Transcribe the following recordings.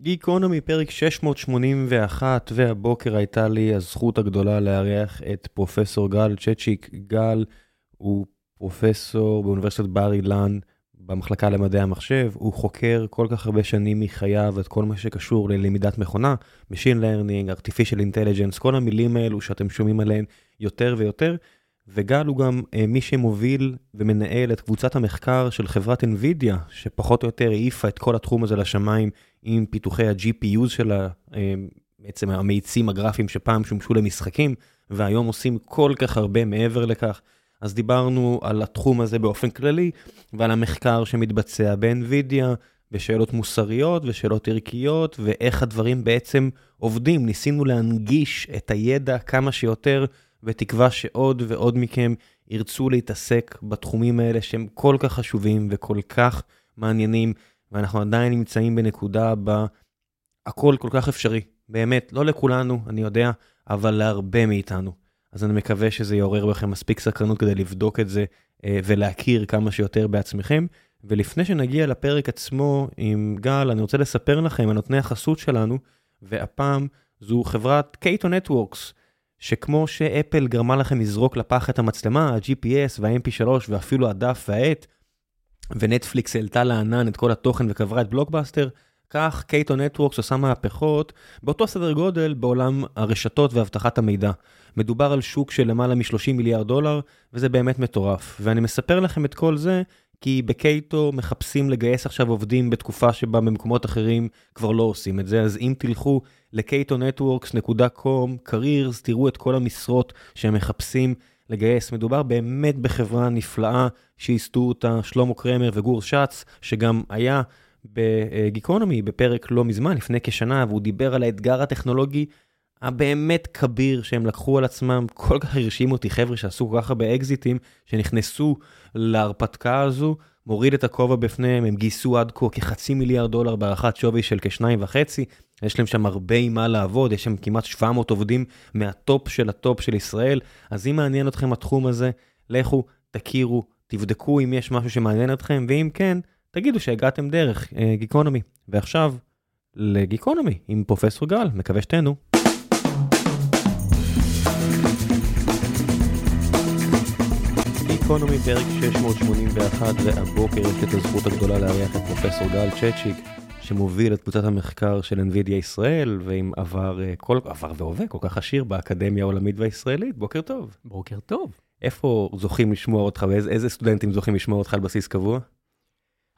גיקונומי, פרק 681, והבוקר הייתה לי הזכות הגדולה לארח את פרופסור גל צ'צ'יק. גל הוא פרופסור באוניברסיטת בר אילן במחלקה למדעי המחשב, הוא חוקר כל כך הרבה שנים מחייו את כל מה שקשור ללמידת מכונה, Machine Learning, Artificial Intelligence, כל המילים האלו שאתם שומעים עליהן יותר ויותר. וגל הוא גם אה, מי שמוביל ומנהל את קבוצת המחקר של חברת NVIDIA, שפחות או יותר העיפה את כל התחום הזה לשמיים עם פיתוחי ה-GPUs שלה, אה, בעצם המאיצים הגרפיים שפעם שמשו למשחקים, והיום עושים כל כך הרבה מעבר לכך. אז דיברנו על התחום הזה באופן כללי, ועל המחקר שמתבצע ב-NVIDIA, בשאלות מוסריות ושאלות ערכיות, ואיך הדברים בעצם עובדים. ניסינו להנגיש את הידע כמה שיותר. בתקווה שעוד ועוד מכם ירצו להתעסק בתחומים האלה שהם כל כך חשובים וכל כך מעניינים, ואנחנו עדיין נמצאים בנקודה בה הכל כל כך אפשרי. באמת, לא לכולנו, אני יודע, אבל להרבה מאיתנו. אז אני מקווה שזה יעורר בכם מספיק סקרנות כדי לבדוק את זה אה, ולהכיר כמה שיותר בעצמכם. ולפני שנגיע לפרק עצמו עם גל, אני רוצה לספר לכם על נותני החסות שלנו, והפעם זו חברת קייטו נטוורקס. שכמו שאפל גרמה לכם לזרוק לפח את המצלמה, ה-GPS וה-MP3 ואפילו הדף והעט, ונטפליקס העלתה לענן את כל התוכן וקברה את בלוקבאסטר, כך Cato Networks עושה מהפכות באותו סדר גודל בעולם הרשתות ואבטחת המידע. מדובר על שוק של למעלה מ-30 מיליארד דולר, וזה באמת מטורף. ואני מספר לכם את כל זה כי ב Cato מחפשים לגייס עכשיו עובדים בתקופה שבה במקומות אחרים כבר לא עושים את זה, אז אם תלכו ל- catonetworks.com, careers, תראו את כל המשרות שהם מחפשים לגייס. מדובר באמת בחברה נפלאה שייסדו אותה שלמה קרמר וגור שץ, שגם היה בגיקונומי בפרק לא מזמן, לפני כשנה, והוא דיבר על האתגר הטכנולוגי הבאמת כביר שהם לקחו על עצמם, כל כך הרשימו אותי חבר'ה שעשו כל כך הרבה אקזיטים, שנכנסו להרפתקה הזו, מוריד את הכובע בפניהם, הם גייסו עד כה כחצי מיליארד דולר בהערכת שווי של כשניים וחצי, יש להם שם הרבה עם מה לעבוד, יש שם כמעט 700 עובדים מהטופ של הטופ של ישראל, אז אם מעניין אתכם התחום הזה, לכו, תכירו, תבדקו אם יש משהו שמעניין אתכם, ואם כן, תגידו שהגעתם דרך גיקונומי. ועכשיו, לגיקונומי עם פרופסור גל, מקווה שתהנו. גיקונומי פרק 681, והבוקר יש את הזכות הגדולה לארח את פרופסור גל צ'צ'יק, שמוביל את קבוצת המחקר של NVIDIA ישראל, ועם עבר, כל, עבר והווה כל כך עשיר באקדמיה העולמית והישראלית. בוקר טוב. בוקר טוב. איפה זוכים לשמוע אותך, ואיזה סטודנטים זוכים לשמוע אותך על בסיס קבוע?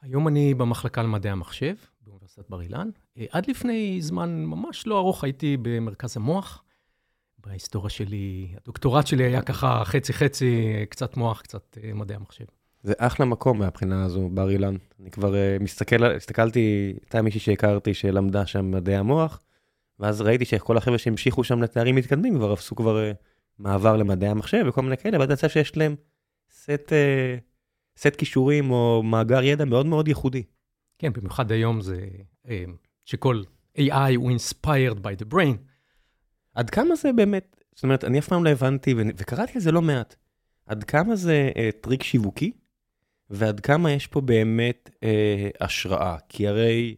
היום אני במחלקה למדעי המחשב באוניברסיטת בר אילן. עד לפני זמן ממש לא ארוך הייתי במרכז המוח. בהיסטוריה שלי, הדוקטורט שלי היה ככה חצי-חצי, קצת מוח, קצת אה, מדעי המחשב. זה אחלה מקום מהבחינה הזו, בר אילן. אני כבר uh, מסתכל, הסתכלתי, הייתה מישהי שהכרתי שלמדה שם מדעי המוח, ואז ראיתי שכל החבר'ה שהמשיכו שם לתארים מתקדמים כבר עשו כבר uh, מעבר למדעי המחשב וכל מיני כאלה, ואז יצא שיש להם סט, uh, סט כישורים או מאגר ידע מאוד מאוד ייחודי. כן, במיוחד היום זה uh, שכל AI הוא inspired by the brain. עד כמה זה באמת, זאת אומרת, אני אף פעם לא הבנתי, וקראתי על זה לא מעט, עד כמה זה אה, טריק שיווקי, ועד כמה יש פה באמת אה, השראה. כי הרי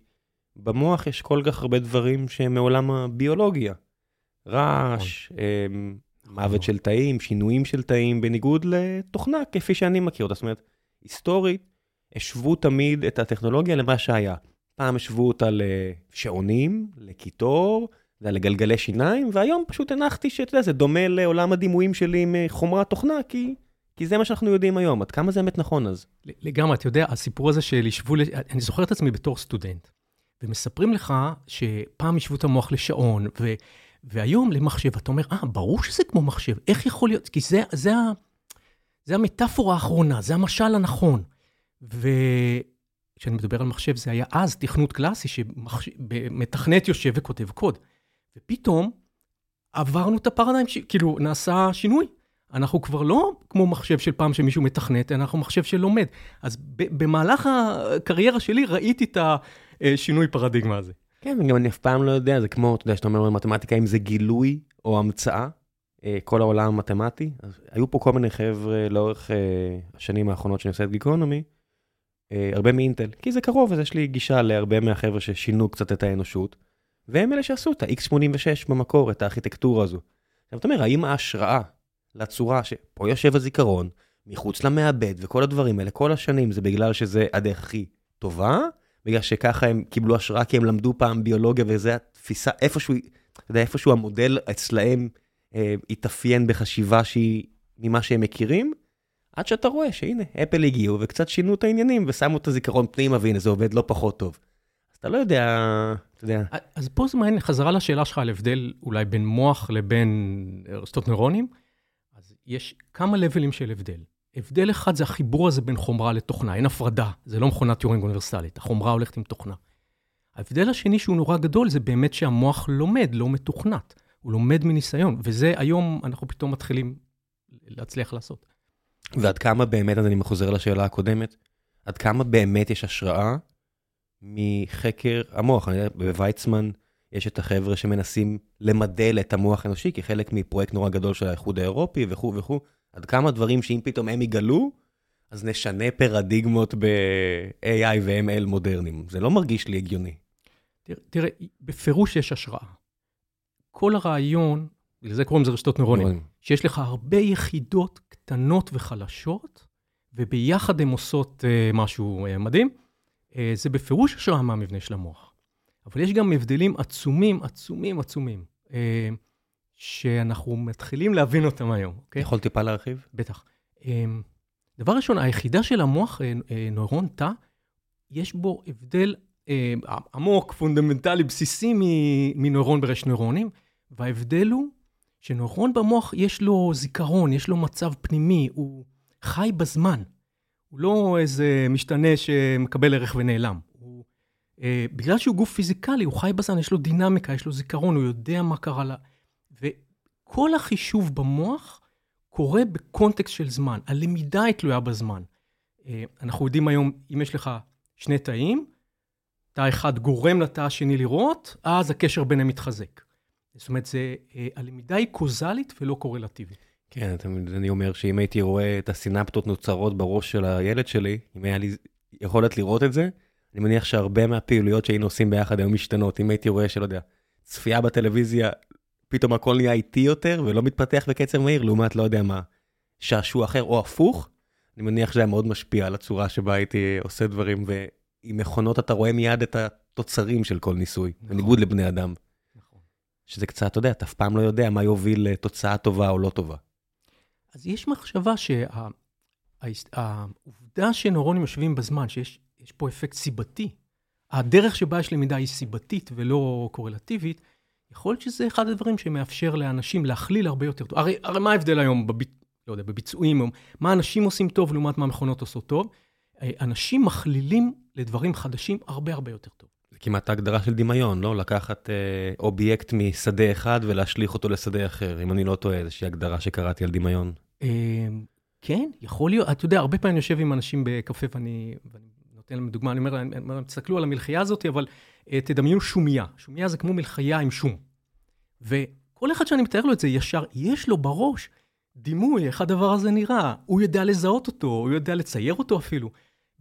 במוח יש כל כך הרבה דברים שהם מעולם הביולוגיה. רעש. אה, מוות של תאים, שינויים של תאים, בניגוד לתוכנה כפי שאני מכיר אותה. זאת אומרת, היסטורית, השוו תמיד את הטכנולוגיה למה שהיה. פעם השוו אותה לשעונים, לקיטור, זה היה לגלגלי שיניים, והיום פשוט הנחתי שאתה יודע, זה דומה לעולם הדימויים שלי עם אה, חומרת תוכנה, כי, כי זה מה שאנחנו יודעים היום. עד כמה זה באמת נכון אז? לגמרי, אתה יודע, הסיפור הזה של ישבו, אני זוכר את עצמי בתור סטודנט, ומספרים לך שפעם ישבו את המוח לשעון, ו, והיום למחשב, אתה אומר, אה, ברור שזה כמו מחשב, איך יכול להיות? כי זה, זה, זה המטאפורה האחרונה, זה המשל הנכון. וכשאני מדבר על מחשב, זה היה אז תכנות קלאסי, שמתכנת יושב וכותב קוד. ופתאום עברנו את הפרדיים, ש... כאילו נעשה שינוי. אנחנו כבר לא כמו מחשב של פעם שמישהו מתכנת, אנחנו מחשב שלומד. אז במהלך הקריירה שלי ראיתי את השינוי פרדיגמה הזה. כן, וגם אני אף פעם לא יודע, זה כמו, אתה יודע, שאתה אומר במתמטיקה, אם זה גילוי או המצאה, אה, כל העולם המתמטי. אז היו פה כל מיני חבר'ה לאורך אה, השנים האחרונות שאני עושה את גיקונומי, אה, הרבה מאינטל, כי זה קרוב, אז יש לי גישה להרבה מהחבר'ה ששינו קצת את האנושות, והם אלה שעשו את ה-X86 במקור, את הארכיטקטורה הזו. עכשיו אתה אומר, האם ההשראה לצורה שפה יושב הזיכרון, מחוץ למעבד וכל הדברים האלה, כל השנים, זה בגלל שזה הדרך הכי טובה, בגלל שככה הם קיבלו השראה כי הם למדו פעם ביולוגיה וזה התפיסה, איפשהו, אתה יודע, איפשהו המודל אצלהם אה, התאפיין בחשיבה שהיא ממה שהם מכירים, עד שאתה רואה שהנה, אפל הגיעו וקצת שינו את העניינים ושמו את הזיכרון פנימה והנה זה עובד לא פחות טוב. אתה לא יודע, אתה יודע. אז פה זה מעניין, חזרה לשאלה שלך על הבדל אולי בין מוח לבין רשתות נוירונים, אז יש כמה לבלים של הבדל. הבדל אחד זה החיבור הזה בין חומרה לתוכנה, אין הפרדה, זה לא מכונת טיורינג אוניברסלית, החומרה הולכת עם תוכנה. ההבדל השני שהוא נורא גדול זה באמת שהמוח לומד, לא מתוכנת. הוא לומד מניסיון, וזה היום אנחנו פתאום מתחילים להצליח לעשות. ועד כמה באמת, אז אני חוזר לשאלה הקודמת, עד כמה באמת יש השראה מחקר המוח? אני יודע, בוויצמן יש את החבר'ה שמנסים למדל את המוח האנושי כחלק מפרויקט נורא גדול של האיחוד האירופי וכו' וכו'. עד כמה דברים שאם פתאום הם יגלו, אז נשנה פרדיגמות ב-AI ו-ML מודרניים. זה לא מרגיש לי הגיוני. תראה, תראה, בפירוש יש השראה. כל הרעיון, לזה קוראים לזה רשתות נוירונים, שיש לך הרבה יחידות קטנות וחלשות, וביחד הן עושות uh, משהו uh, מדהים. Uh, זה בפירוש השראה מהמבנה של המוח. אבל יש גם הבדלים עצומים, עצומים, עצומים, uh, שאנחנו מתחילים להבין אותם היום. Okay? יכול טיפה להרחיב? בטח. Uh, דבר ראשון, היחידה של המוח, נוירון תא, יש בו הבדל עמוק, פונדמנטלי, בסיסי מנוירון ברשת נוירונים, וההבדל הוא שנוירון במוח יש לו זיכרון, יש לו מצב פנימי, הוא חי בזמן. הוא לא איזה משתנה שמקבל ערך ונעלם. הוא, אה, בגלל שהוא גוף פיזיקלי, הוא חי בזמן, יש לו דינמיקה, יש לו זיכרון, הוא יודע מה קרה לה. וכל החישוב במוח קורה בקונטקסט של זמן. הלמידה היא תלויה בזמן. אה, אנחנו יודעים היום, אם יש לך שני תאים, תא אחד גורם לתא השני לראות, אז הקשר ביניהם מתחזק. זאת אומרת, זה, אה, הלמידה היא קוזלית ולא קורלטיבית. כן, אני אומר שאם הייתי רואה את הסינפטות נוצרות בראש של הילד שלי, אם היה לי יכולת לראות את זה, אני מניח שהרבה מהפעילויות שהיינו עושים ביחד היו משתנות. אם הייתי רואה שלא יודע, צפייה בטלוויזיה, פתאום הכל נהיה איטי יותר ולא מתפתח בקצב מהיר, לעומת לא יודע מה, שעשוע אחר או הפוך, אני מניח שזה היה מאוד משפיע על הצורה שבה הייתי עושה דברים, ועם מכונות אתה רואה מיד את התוצרים של כל ניסוי, נכון. בניגוד לבני אדם. שזה קצת, אתה יודע, אתה אף פעם לא יודע מה יוביל לתוצאה טובה או לא טובה. אז יש מחשבה שהעובדה שנוירונים יושבים בזמן, שיש פה אפקט סיבתי, הדרך שבה יש למידה היא סיבתית ולא קורלטיבית, יכול להיות שזה אחד הדברים שמאפשר לאנשים להכליל הרבה יותר טוב. הרי, הרי מה ההבדל היום בביצ... לא יודע, בביצועים, מה אנשים עושים טוב לעומת מה מכונות עושות טוב? אה, אנשים מכלילים לדברים חדשים הרבה הרבה יותר טוב. כמעט ההגדרה של דמיון, לא? לקחת אה, אובייקט משדה אחד ולהשליך אותו לשדה אחר, אם אני לא טועה, איזושהי הגדרה שקראתי על דמיון. אה, כן, יכול להיות. אתה יודע, הרבה פעמים אני יושב עם אנשים בקפה ואני, ואני נותן להם דוגמה, אני אומר להם, תסתכלו על המלחייה הזאת, אבל אה, תדמיינו שומיה. שומיה זה כמו מלחייה עם שום. וכל אחד שאני מתאר לו את זה ישר, יש לו בראש דימוי, איך הדבר הזה נראה. הוא יודע לזהות אותו, הוא יודע לצייר אותו אפילו.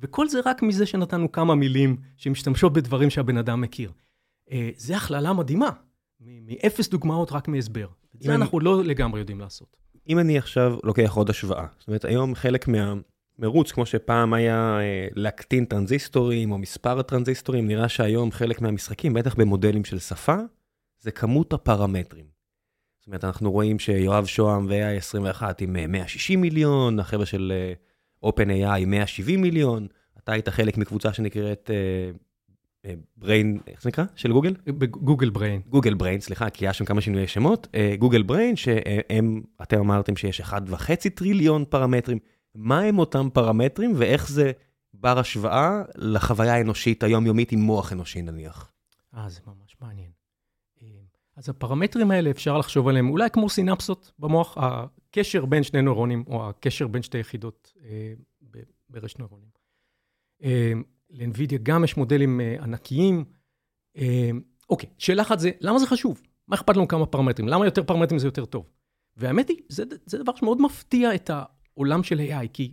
וכל זה רק מזה שנתנו כמה מילים שמשתמשות בדברים שהבן אדם מכיר. אה, זה הכללה מדהימה, מאפס דוגמאות רק מהסבר. את זה אנחנו אני... לא לגמרי יודעים לעשות. אם אני עכשיו לוקח עוד השוואה, זאת אומרת, היום חלק מהמרוץ, כמו שפעם היה אה, להקטין טרנזיסטורים או מספר הטרנזיסטורים, נראה שהיום חלק מהמשחקים, בטח במודלים של שפה, זה כמות הפרמטרים. זאת אומרת, אנחנו רואים שיואב שוהם ו-AI21 עם 160 אה, מיליון, החבר'ה של... OpenAI 170 מיליון, אתה היית חלק מקבוצה שנקראת בריין, uh, uh, איך זה נקרא? של גוגל? Google Brain. Google Brain, סליחה, כי היה שם כמה שינויי שמות. Google uh, Brain, שהם, אתם אמרתם שיש 1.5 טריליון פרמטרים. מה הם אותם פרמטרים ואיך זה בר השוואה לחוויה האנושית היומיומית עם מוח אנושי נניח? אה, זה ממש מעניין. אה, אז הפרמטרים האלה אפשר לחשוב עליהם אולי כמו סינפסות במוח, הקשר בין שני נוירונים, או הקשר בין שתי יחידות אה, ברשת נוירונים. אה, לאנווידיה גם יש מודלים אה, ענקיים. אה, אוקיי, שאלה אחת זה, למה זה חשוב? מה אכפת לנו כמה פרמטרים? למה יותר פרמטרים זה יותר טוב? והאמת היא, זה, זה דבר שמאוד מפתיע את העולם של AI, כי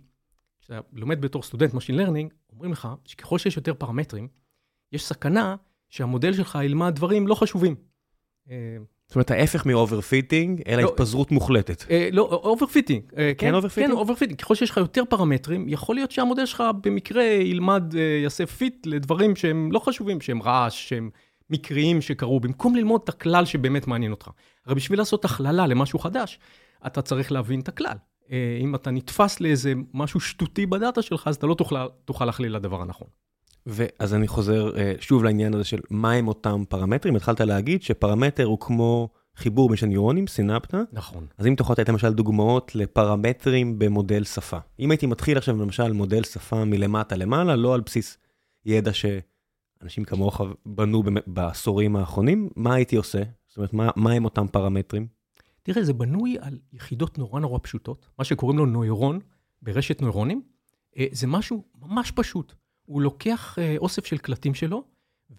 כשאתה לומד בתור סטודנט Machine Learning, אומרים לך שככל שיש יותר פרמטרים, יש סכנה שהמודל שלך ילמד דברים לא חשובים. אה, זאת אומרת, ההפך מ overfitting, אלא לא, התפזרות מוחלטת. אה, לא, overfitting. אה, כן overfitting? כן, overfitting. ככל שיש לך יותר פרמטרים, יכול להיות שהמודל שלך במקרה ילמד, יעשה fit לדברים שהם לא חשובים, שהם רעש, שהם מקריים שקרו, במקום ללמוד את הכלל שבאמת מעניין אותך. הרי בשביל לעשות הכללה למשהו חדש, אתה צריך להבין את הכלל. אם אתה נתפס לאיזה משהו שטותי ב data שלך, אז אתה לא תוכל, תוכל להכליל לדבר הנכון. ואז אני חוזר uh, שוב לעניין הזה של מהם אותם פרמטרים. התחלת להגיד שפרמטר הוא כמו חיבור בין ניורונים, סינפטה. נכון. אז אם יכול לתת למשל דוגמאות לפרמטרים במודל שפה. אם הייתי מתחיל עכשיו למשל מודל שפה מלמטה למעלה, לא על בסיס ידע שאנשים כמוך בנו בעשורים האחרונים, מה הייתי עושה? זאת אומרת, מה, מה הם אותם פרמטרים? תראה, זה בנוי על יחידות נורא נורא פשוטות, מה שקוראים לו נוירון ברשת נוירונים. אה, זה משהו ממש פשוט. הוא לוקח אה, אוסף של קלטים שלו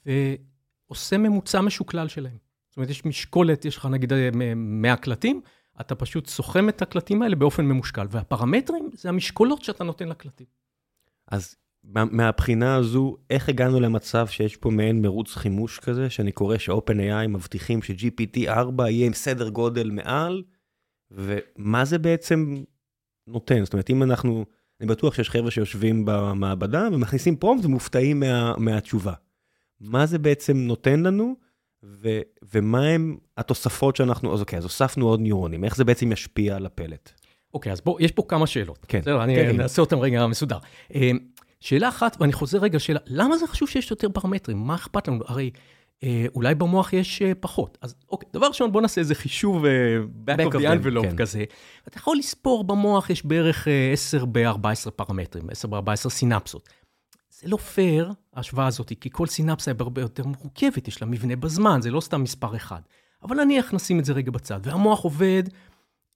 ועושה ממוצע משוקלל שלהם. זאת אומרת, יש משקולת, יש לך נגיד 100 אה, קלטים, אתה פשוט סוכם את הקלטים האלה באופן ממושקל, והפרמטרים זה המשקולות שאתה נותן לקלטים. אז מהבחינה הזו, איך הגענו למצב שיש פה מעין מרוץ חימוש כזה, שאני קורא ש-OpenAI מבטיחים ש-GPT-4 יהיה עם סדר גודל מעל, ומה זה בעצם נותן? זאת אומרת, אם אנחנו... אני בטוח שיש חבר'ה שיושבים במעבדה ומכניסים פרומפט ומופתעים מה, מהתשובה. מה זה בעצם נותן לנו, ו, ומה הם התוספות שאנחנו, אז אוקיי, אז הוספנו עוד ניורונים, איך זה בעצם ישפיע על הפלט? אוקיי, אז בוא, יש פה כמה שאלות. כן. בסדר, אני כן, אעשה אותן רגע מסודר. אה, שאלה אחת, ואני חוזר רגע, שאלה, למה זה חשוב שיש יותר פרמטרים? מה אכפת לנו? הרי אולי במוח יש אה, פחות. אז אוקיי, דבר ראשון, בוא נעשה איזה חישוב אה, back, back of the envelope כן. כזה. אתה יכול לספור במוח, יש בערך 10 ב-14 פרמטרים, 10 ב-14 סינפסות. זה לא פייר, ההשוואה הזאת, כי כל סינפסה היא הרבה יותר מורכבת, יש לה מבנה בזמן, זה לא סתם מספר אחד. אבל נניח נשים את זה רגע בצד, והמוח עובד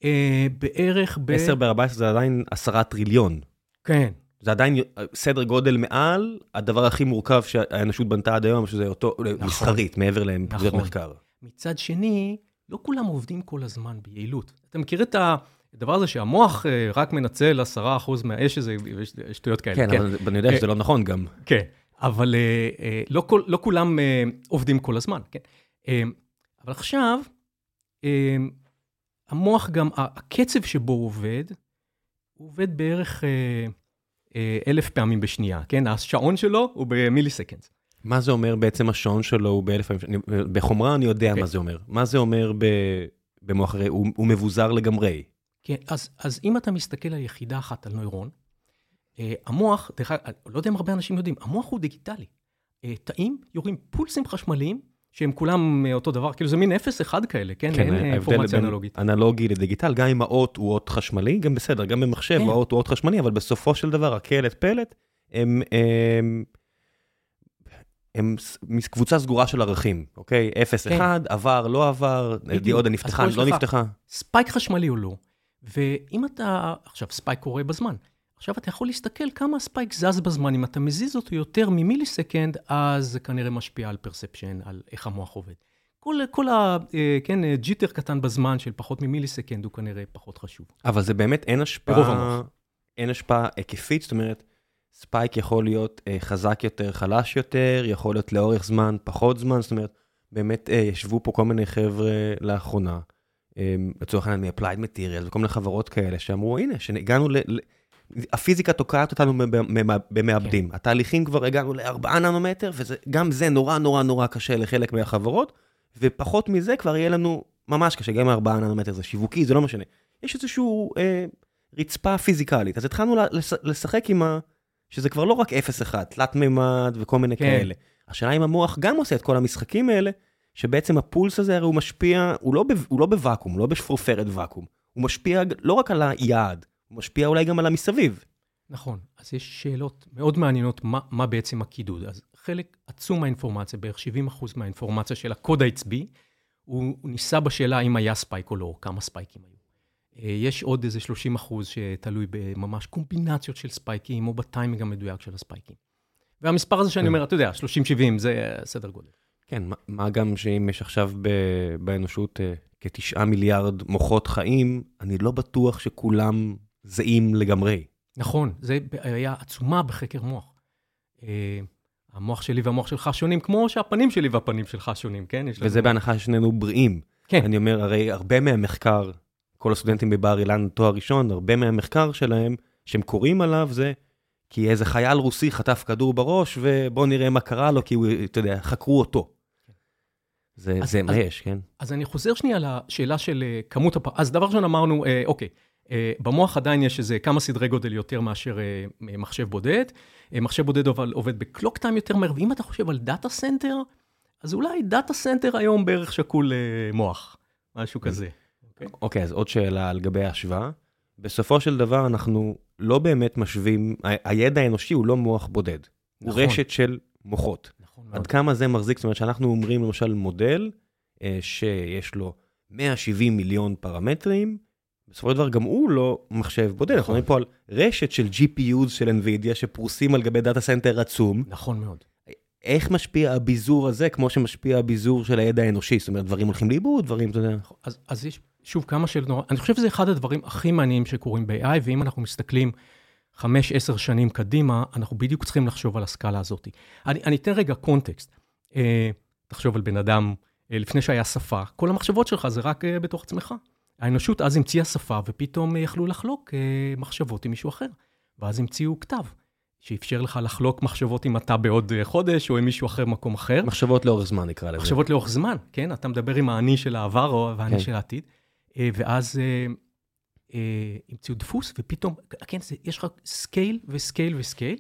אה, בערך ב... 10 ב-14 זה עדיין 10 טריליון. כן, זה עדיין סדר גודל מעל הדבר הכי מורכב שהאנושות בנתה עד היום, שזה אותו, נכון, מסחרית, מעבר לפעולות נכון. מחקר. מצד שני, לא כולם עובדים כל הזמן ביעילות. אתה מכיר את הדבר הזה שהמוח אה, רק מנצל 10% מה... יש איזה שטויות כאלה. כן, כן. אבל אני יודע שזה לא נכון גם. כן, אבל אה, אה, לא, כל, לא כולם עובדים כל הזמן, כן. אבל עכשיו, המוח גם, הקצב שבו הוא עובד, הוא עובד בערך... אה, אלף פעמים בשנייה, כן? השעון שלו הוא במיליסקנדס. מה זה אומר בעצם השעון שלו הוא באלף פעמים? בחומרה אני יודע okay. כן. מה זה אומר. מה זה אומר במוח הרי? הוא, הוא מבוזר לגמרי. כן, אז, אז אם אתה מסתכל על יחידה אחת, על נוירון, אה, המוח, דרך אגב, לא יודע אם הרבה אנשים יודעים, המוח הוא דיגיטלי. אה, תאים יורים פולסים חשמליים שהם כולם אותו דבר, כאילו זה מין 0-1 כאלה, כן? כן, אין אינפורמציה אנלוגית. אנלוגי לדיגיטל, גם אם האות הוא אות חשמלי, גם בסדר, גם במחשב כן. האות הוא אות חשמלי, אבל בסופו של דבר הקלט פלט, הם, הם, הם, הם קבוצה סגורה של ערכים, אוקיי? 0-1, כן. עבר, לא עבר, דיודה נפתחה, לא נפתחה. spike חשמלי או לא, ואם אתה, עכשיו spike קורה בזמן. עכשיו אתה יכול להסתכל כמה ה spike זז בזמן, אם אתה מזיז אותו יותר מ millisecond, אז זה כנראה משפיע על perception, על איך המוח עובד. כל, כל ה... אה, כן, jitter קטן בזמן של פחות מ millisecond הוא כנראה פחות חשוב. אבל זה באמת אין השפעה... אין השפעה היקפית, זאת אומרת, ספייק יכול להיות אה, חזק יותר, חלש יותר, יכול להיות לאורך זמן, פחות זמן, זאת אומרת, באמת אה, ישבו פה כל מיני חבר'ה לאחרונה, אה, לצורך העניין מ-Applied Materials וכל מיני חברות כאלה, שאמרו, הנה, שהגענו ל... הפיזיקה תוקעת אותנו במעבדים. כן. התהליכים כבר הגענו לארבעה ננומטר, וגם זה נורא נורא נורא קשה לחלק מהחברות, ופחות מזה כבר יהיה לנו ממש קשה, גם ארבעה ננומטר זה שיווקי, זה לא משנה. יש איזושהי אה, רצפה פיזיקלית, אז התחלנו לשחק עם ה... שזה כבר לא רק 0-1, תלת מימד וכל מיני כן. כאלה. השאלה אם המוח גם עושה את כל המשחקים האלה, שבעצם הפולס הזה הרי הוא משפיע, הוא לא, הוא לא בוואקום, הוא לא בשפורפרת ואקום, הוא משפיע לא רק על היעד, משפיע אולי גם על המסביב. נכון, אז יש שאלות מאוד מעניינות מה, מה בעצם הקידוד. אז חלק עצום מהאינפורמציה, בערך 70% מהאינפורמציה של הקוד העצבי, הוא, הוא ניסה בשאלה אם היה spike או לא, או כמה spikeים היו. אה, יש עוד איזה 30 אחוז שתלוי בממש קומבינציות של spikeים, או בטיימינג המדויק של ה spikeים. והמספר הזה שאני כן. אומר, אתה יודע, 30-70 זה סדר גודל. כן, מה גם שאם יש עכשיו באנושות אה, כתשעה מיליארד מוחות חיים, אני לא בטוח שכולם זהים לגמרי. נכון, זה בעיה עצומה בחקר מוח. אה, המוח שלי והמוח שלך שונים, כמו שהפנים שלי והפנים שלך שונים, כן? וזה לנו... בהנחה ששנינו בריאים. כן. אני אומר, הרי הרבה מהמחקר, כל הסטודנטים בבר אילן, תואר ראשון, הרבה מהמחקר שלהם, שהם קוראים עליו, זה כי איזה חייל רוסי חטף כדור בראש, ובואו נראה מה קרה לו, כי הוא, אתה יודע, חקרו אותו. זה, אז, זה מה יש, כן? אז אני חוזר שנייה לשאלה של uh, כמות הפ... אז דבר ראשון אמרנו, uh, אוקיי, במוח עדיין יש איזה כמה סדרי גודל יותר מאשר uh, מחשב בודד. Uh, מחשב בודד אבל עובד ב clock time יותר מהר, ואם אתה חושב על data center, אז אולי data center היום בערך שקול מוח, משהו כזה. אוקיי, okay. okay, אז עוד שאלה על גבי ההשוואה. בסופו של דבר אנחנו לא באמת משווים, הידע האנושי הוא לא מוח בודד. נכון. הוא רשת של מוחות. נכון. עד כמה זה מחזיק, זאת אומרת שאנחנו אומרים למשל מודל אה, שיש לו 170 מיליון פרמטרים, בסופו של דבר גם הוא לא מחשב בודד, נכון. אנחנו מדברים פה על רשת של GPUs של NVIDIA שפרוסים על גבי data center עצום. נכון מאוד. איך משפיע הביזור הזה כמו שמשפיע הביזור של הידע האנושי? זאת אומרת, דברים הולכים לאיבוד, דברים, אתה יודע. אז, אז יש, שוב, כמה שאלות נורא, אני חושב שזה אחד הדברים הכי מעניינים שקורים ב-AI, ואם אנחנו מסתכלים חמש, עשר שנים קדימה, אנחנו בדיוק צריכים לחשוב על הסקאלה הזאת. אני, אני אתן רגע קונטקסט. אה, תחשוב על בן אדם, אה, לפני שהיה שפה, כל המחשבות שלך זה רק אה, בתוך עצמך. האנושות אז המציאה שפה, ופתאום אה, יכלו לחלוק אה, מחשבות עם מישהו אחר. ואז המציאו כתב, שאפשר לך לחלוק מחשבות עם אתה בעוד אה, חודש, או עם מישהו אחר במקום אחר. מחשבות לאורך זמן נקרא לזה. מחשבות לאורך זמן, כן? אתה מדבר עם האני של העבר או האני כן. של העתיד. אה, ואז אה, אה, המציאו דפוס, ופתאום, כן, זה, יש לך scale ו scale ו scale.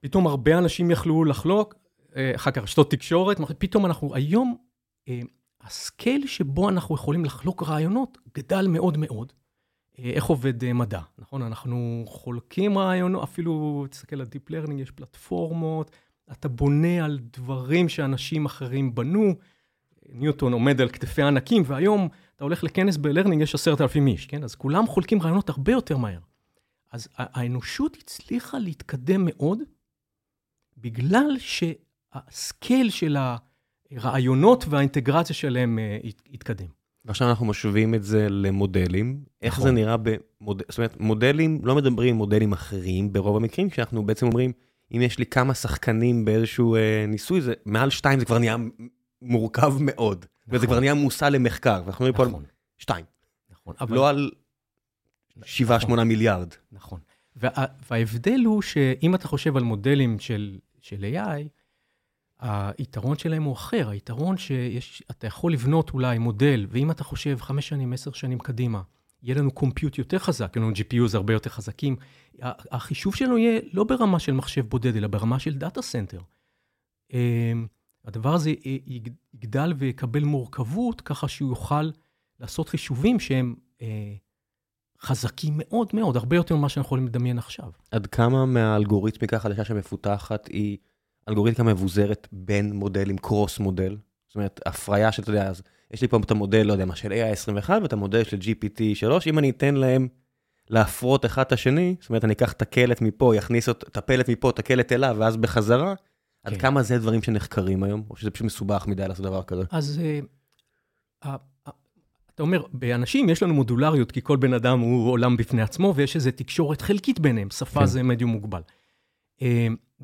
פתאום הרבה אנשים יכלו לחלוק, אחר כך רשתות תקשורת, פתאום אנחנו היום, ה scale שבו אנחנו יכולים לחלוק רעיונות גדל מאוד מאוד. איך עובד מדע, נכון? אנחנו חולקים רעיונות, אפילו, תסתכל על Deep Learning, יש פלטפורמות, אתה בונה על דברים שאנשים אחרים בנו. ניוטון עומד על כתפי ענקים, והיום אתה הולך לכנס ב learning, יש עשרת אלפים איש, כן? אז כולם חולקים רעיונות הרבה יותר מהר. אז האנושות הצליחה להתקדם מאוד, בגלל שה scale של הרעיונות והאינטגרציה שלהם uh, התקדם. ועכשיו אנחנו משווים את זה למודלים. איך נכון. זה נראה במודלים, זאת אומרת, מודלים, לא מדברים מודלים אחרים ברוב המקרים, כשאנחנו בעצם אומרים, אם יש לי כמה שחקנים באיזשהו אה, ניסוי, זה מעל שתיים זה כבר נהיה מורכב מאוד. נכון. וזה כבר נהיה מושא למחקר, ואנחנו מדברים נכון. פה על נכון. שתיים. נכון. אבל... לא על שבעה, נכון. שמונה מיליארד. נכון. וה, וההבדל הוא שאם אתה חושב על מודלים של, של AI, היתרון שלהם הוא אחר. היתרון שאתה יכול לבנות אולי מודל, ואם אתה חושב חמש שנים, עשר שנים קדימה, יהיה לנו compute יותר חזק, יהיה לנו GPUs הרבה יותר חזקים. החישוב שלנו יהיה לא ברמה של מחשב בודד, אלא ברמה של data center. הדבר הזה יגדל ויקבל מורכבות, ככה שהוא יוכל לעשות חישובים שהם אה, חזקים מאוד מאוד, הרבה יותר ממה שאנחנו יכולים לדמיין עכשיו. עד כמה מהאלגוריתמיקה החדשה שמפותחת היא אלגוריתמיקה מבוזרת בין מודלים, קרוס מודל? זאת אומרת, הפריה של, אתה יודע, אז יש לי פה את המודל, לא יודע מה, של AI21 ואת המודל של GPT3, אם אני אתן להם להפרות אחד את השני, זאת אומרת, אני אקח את הקלט מפה, יכניס את הפלט מפה, את הקלט אליו, ואז בחזרה, עד כן. כמה זה דברים שנחקרים היום, או שזה פשוט מסובך מדי לעשות דבר כזה? אז uh, uh, אתה אומר, באנשים יש לנו מודולריות, כי כל בן אדם הוא עולם בפני עצמו, ויש איזו תקשורת חלקית ביניהם, שפה כן. זה מדיום מוגבל.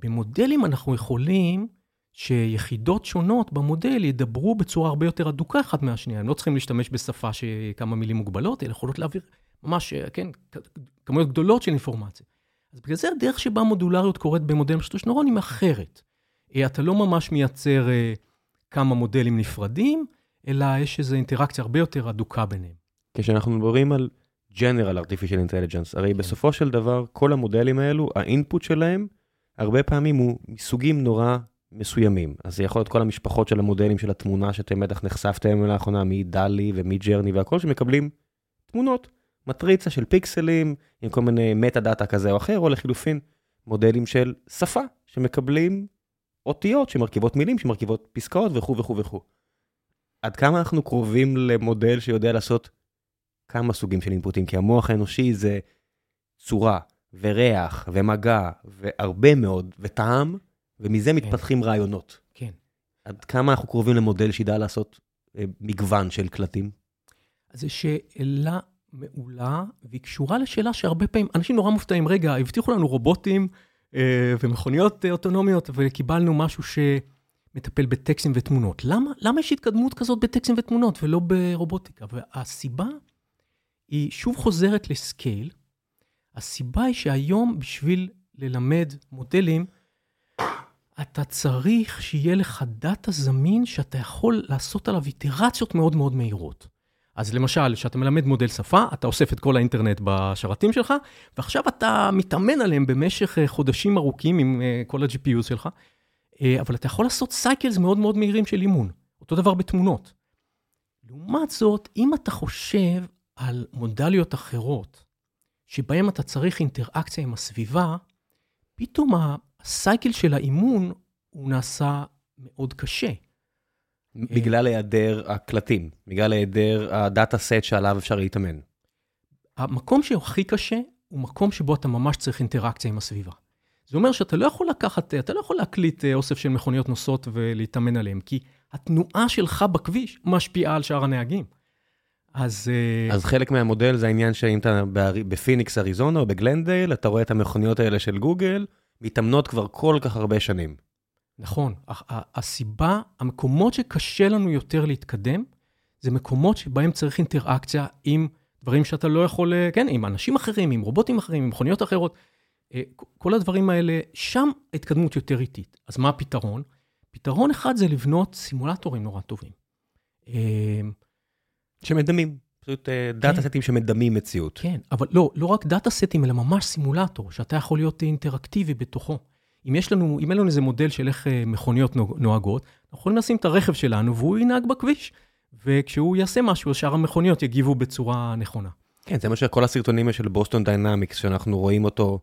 במודלים אנחנו יכולים שיחידות שונות במודל ידברו בצורה הרבה יותר אדוקה אחת מהשנייה. הם לא צריכים להשתמש בשפה שכמה מילים מוגבלות, אלא יכולות להעביר ממש, כן, כמויות גדולות של אינפורמציה. אז בגלל זה הדרך שבה מודולריות קורית במודלים של נוירונים אחרת. אה, אתה לא ממש מייצר אה, כמה מודלים נפרדים, אלא יש איזו אינטראקציה הרבה יותר אדוקה ביניהם. כשאנחנו מדברים על General Artificial Intelligence, הרי כן. בסופו של דבר, כל המודלים האלו, האינפוט שלהם, הרבה פעמים הוא מסוגים נורא מסוימים. אז זה יכול להיות כל המשפחות של המודלים של התמונה שאתם בטח נחשפתם לאחרונה, מ DALL-E ו Midjourney והכל, שמקבלים תמונות, מטריצה של פיקסלים, עם כל מיני metadata כזה או אחר, או לחילופין, מודלים של שפה, שמקבלים אותיות שמרכיבות מילים, שמרכיבות פסקאות וכו' וכו' וכו'. עד כמה אנחנו קרובים למודל שיודע לעשות כמה סוגים של input ים, כי המוח האנושי זה צורה וריח ומגע והרבה מאוד, וטעם, ומזה כן. מתפתחים רעיונות. כן. עד כמה אנחנו קרובים למודל שידע לעשות אה, מגוון של קלטים? זו שאלה מעולה, והיא קשורה לשאלה שהרבה פעמים, אנשים נורא מופתעים, רגע, הבטיחו לנו רובוטים אה, ומכוניות אה, אוטונומיות, וקיבלנו משהו שמטפל בטקסטים ותמונות. למה, למה יש התקדמות כזאת בטקסטים ותמונות ולא ברובוטיקה? והסיבה היא שוב חוזרת ל scale. הסיבה היא שהיום בשביל ללמד מודלים, אתה צריך שיהיה לך data זמין שאתה יכול לעשות עליו איטרציות מאוד מאוד מהירות. אז למשל, כשאתה מלמד מודל שפה, אתה אוסף את כל האינטרנט בשרתים שלך, ועכשיו אתה מתאמן עליהם במשך אה, חודשים ארוכים עם אה, כל ה-GPU שלך, אה, אבל אתה יכול לעשות cycles מאוד מאוד מהירים של אימון. אותו דבר בתמונות. לעומת זאת, אם אתה חושב על מודליות אחרות, שבהן אתה צריך אינטראקציה עם הסביבה, פתאום הסייקל של האימון הוא נעשה מאוד קשה. בגלל היעדר הקלטים, בגלל היעדר הדאטה סט שעליו אפשר להתאמן. המקום שהכי קשה הוא מקום שבו אתה ממש צריך אינטראקציה עם הסביבה. זה אומר שאתה לא יכול לקחת, אתה לא יכול להקליט אה, אוסף של מכוניות נוסעות ולהתאמן עליהן, כי התנועה שלך בכביש משפיעה על שאר הנהגים. אז... אה, אז חלק מהמודל זה העניין שאם אתה בפיניקס, אריזונה או בגלנדייל, אתה רואה את המכוניות האלה של גוגל, מתאמנות כבר כל כך הרבה שנים. נכון. הסיבה, המקומות שקשה לנו יותר להתקדם, זה מקומות שבהם צריך אינטראקציה עם דברים שאתה לא יכול, אה, כן, עם אנשים אחרים, עם רובוטים אחרים, עם מכוניות אחרות. אה, כל הדברים האלה, שם ההתקדמות יותר איטית. אז מה הפתרון? פתרון אחד זה לבנות סימולטורים נורא טובים. אה, שמדמים, פשוט data כן. sets שמדמים מציאות. כן, אבל לא, לא רק data sets, אלא ממש סימולטור, שאתה יכול להיות אינטראקטיבי בתוכו. אם יש לנו, אם אין לנו איזה מודל של איך אה, מכוניות נוהגות, אנחנו יכולים לשים את הרכב שלנו והוא ינהג בכביש. וכשהוא יעשה משהו, שאר המכוניות יגיבו בצורה נכונה. כן, זה מה שכל הסרטונים של Boston Dynamics, שאנחנו רואים אותו, אה,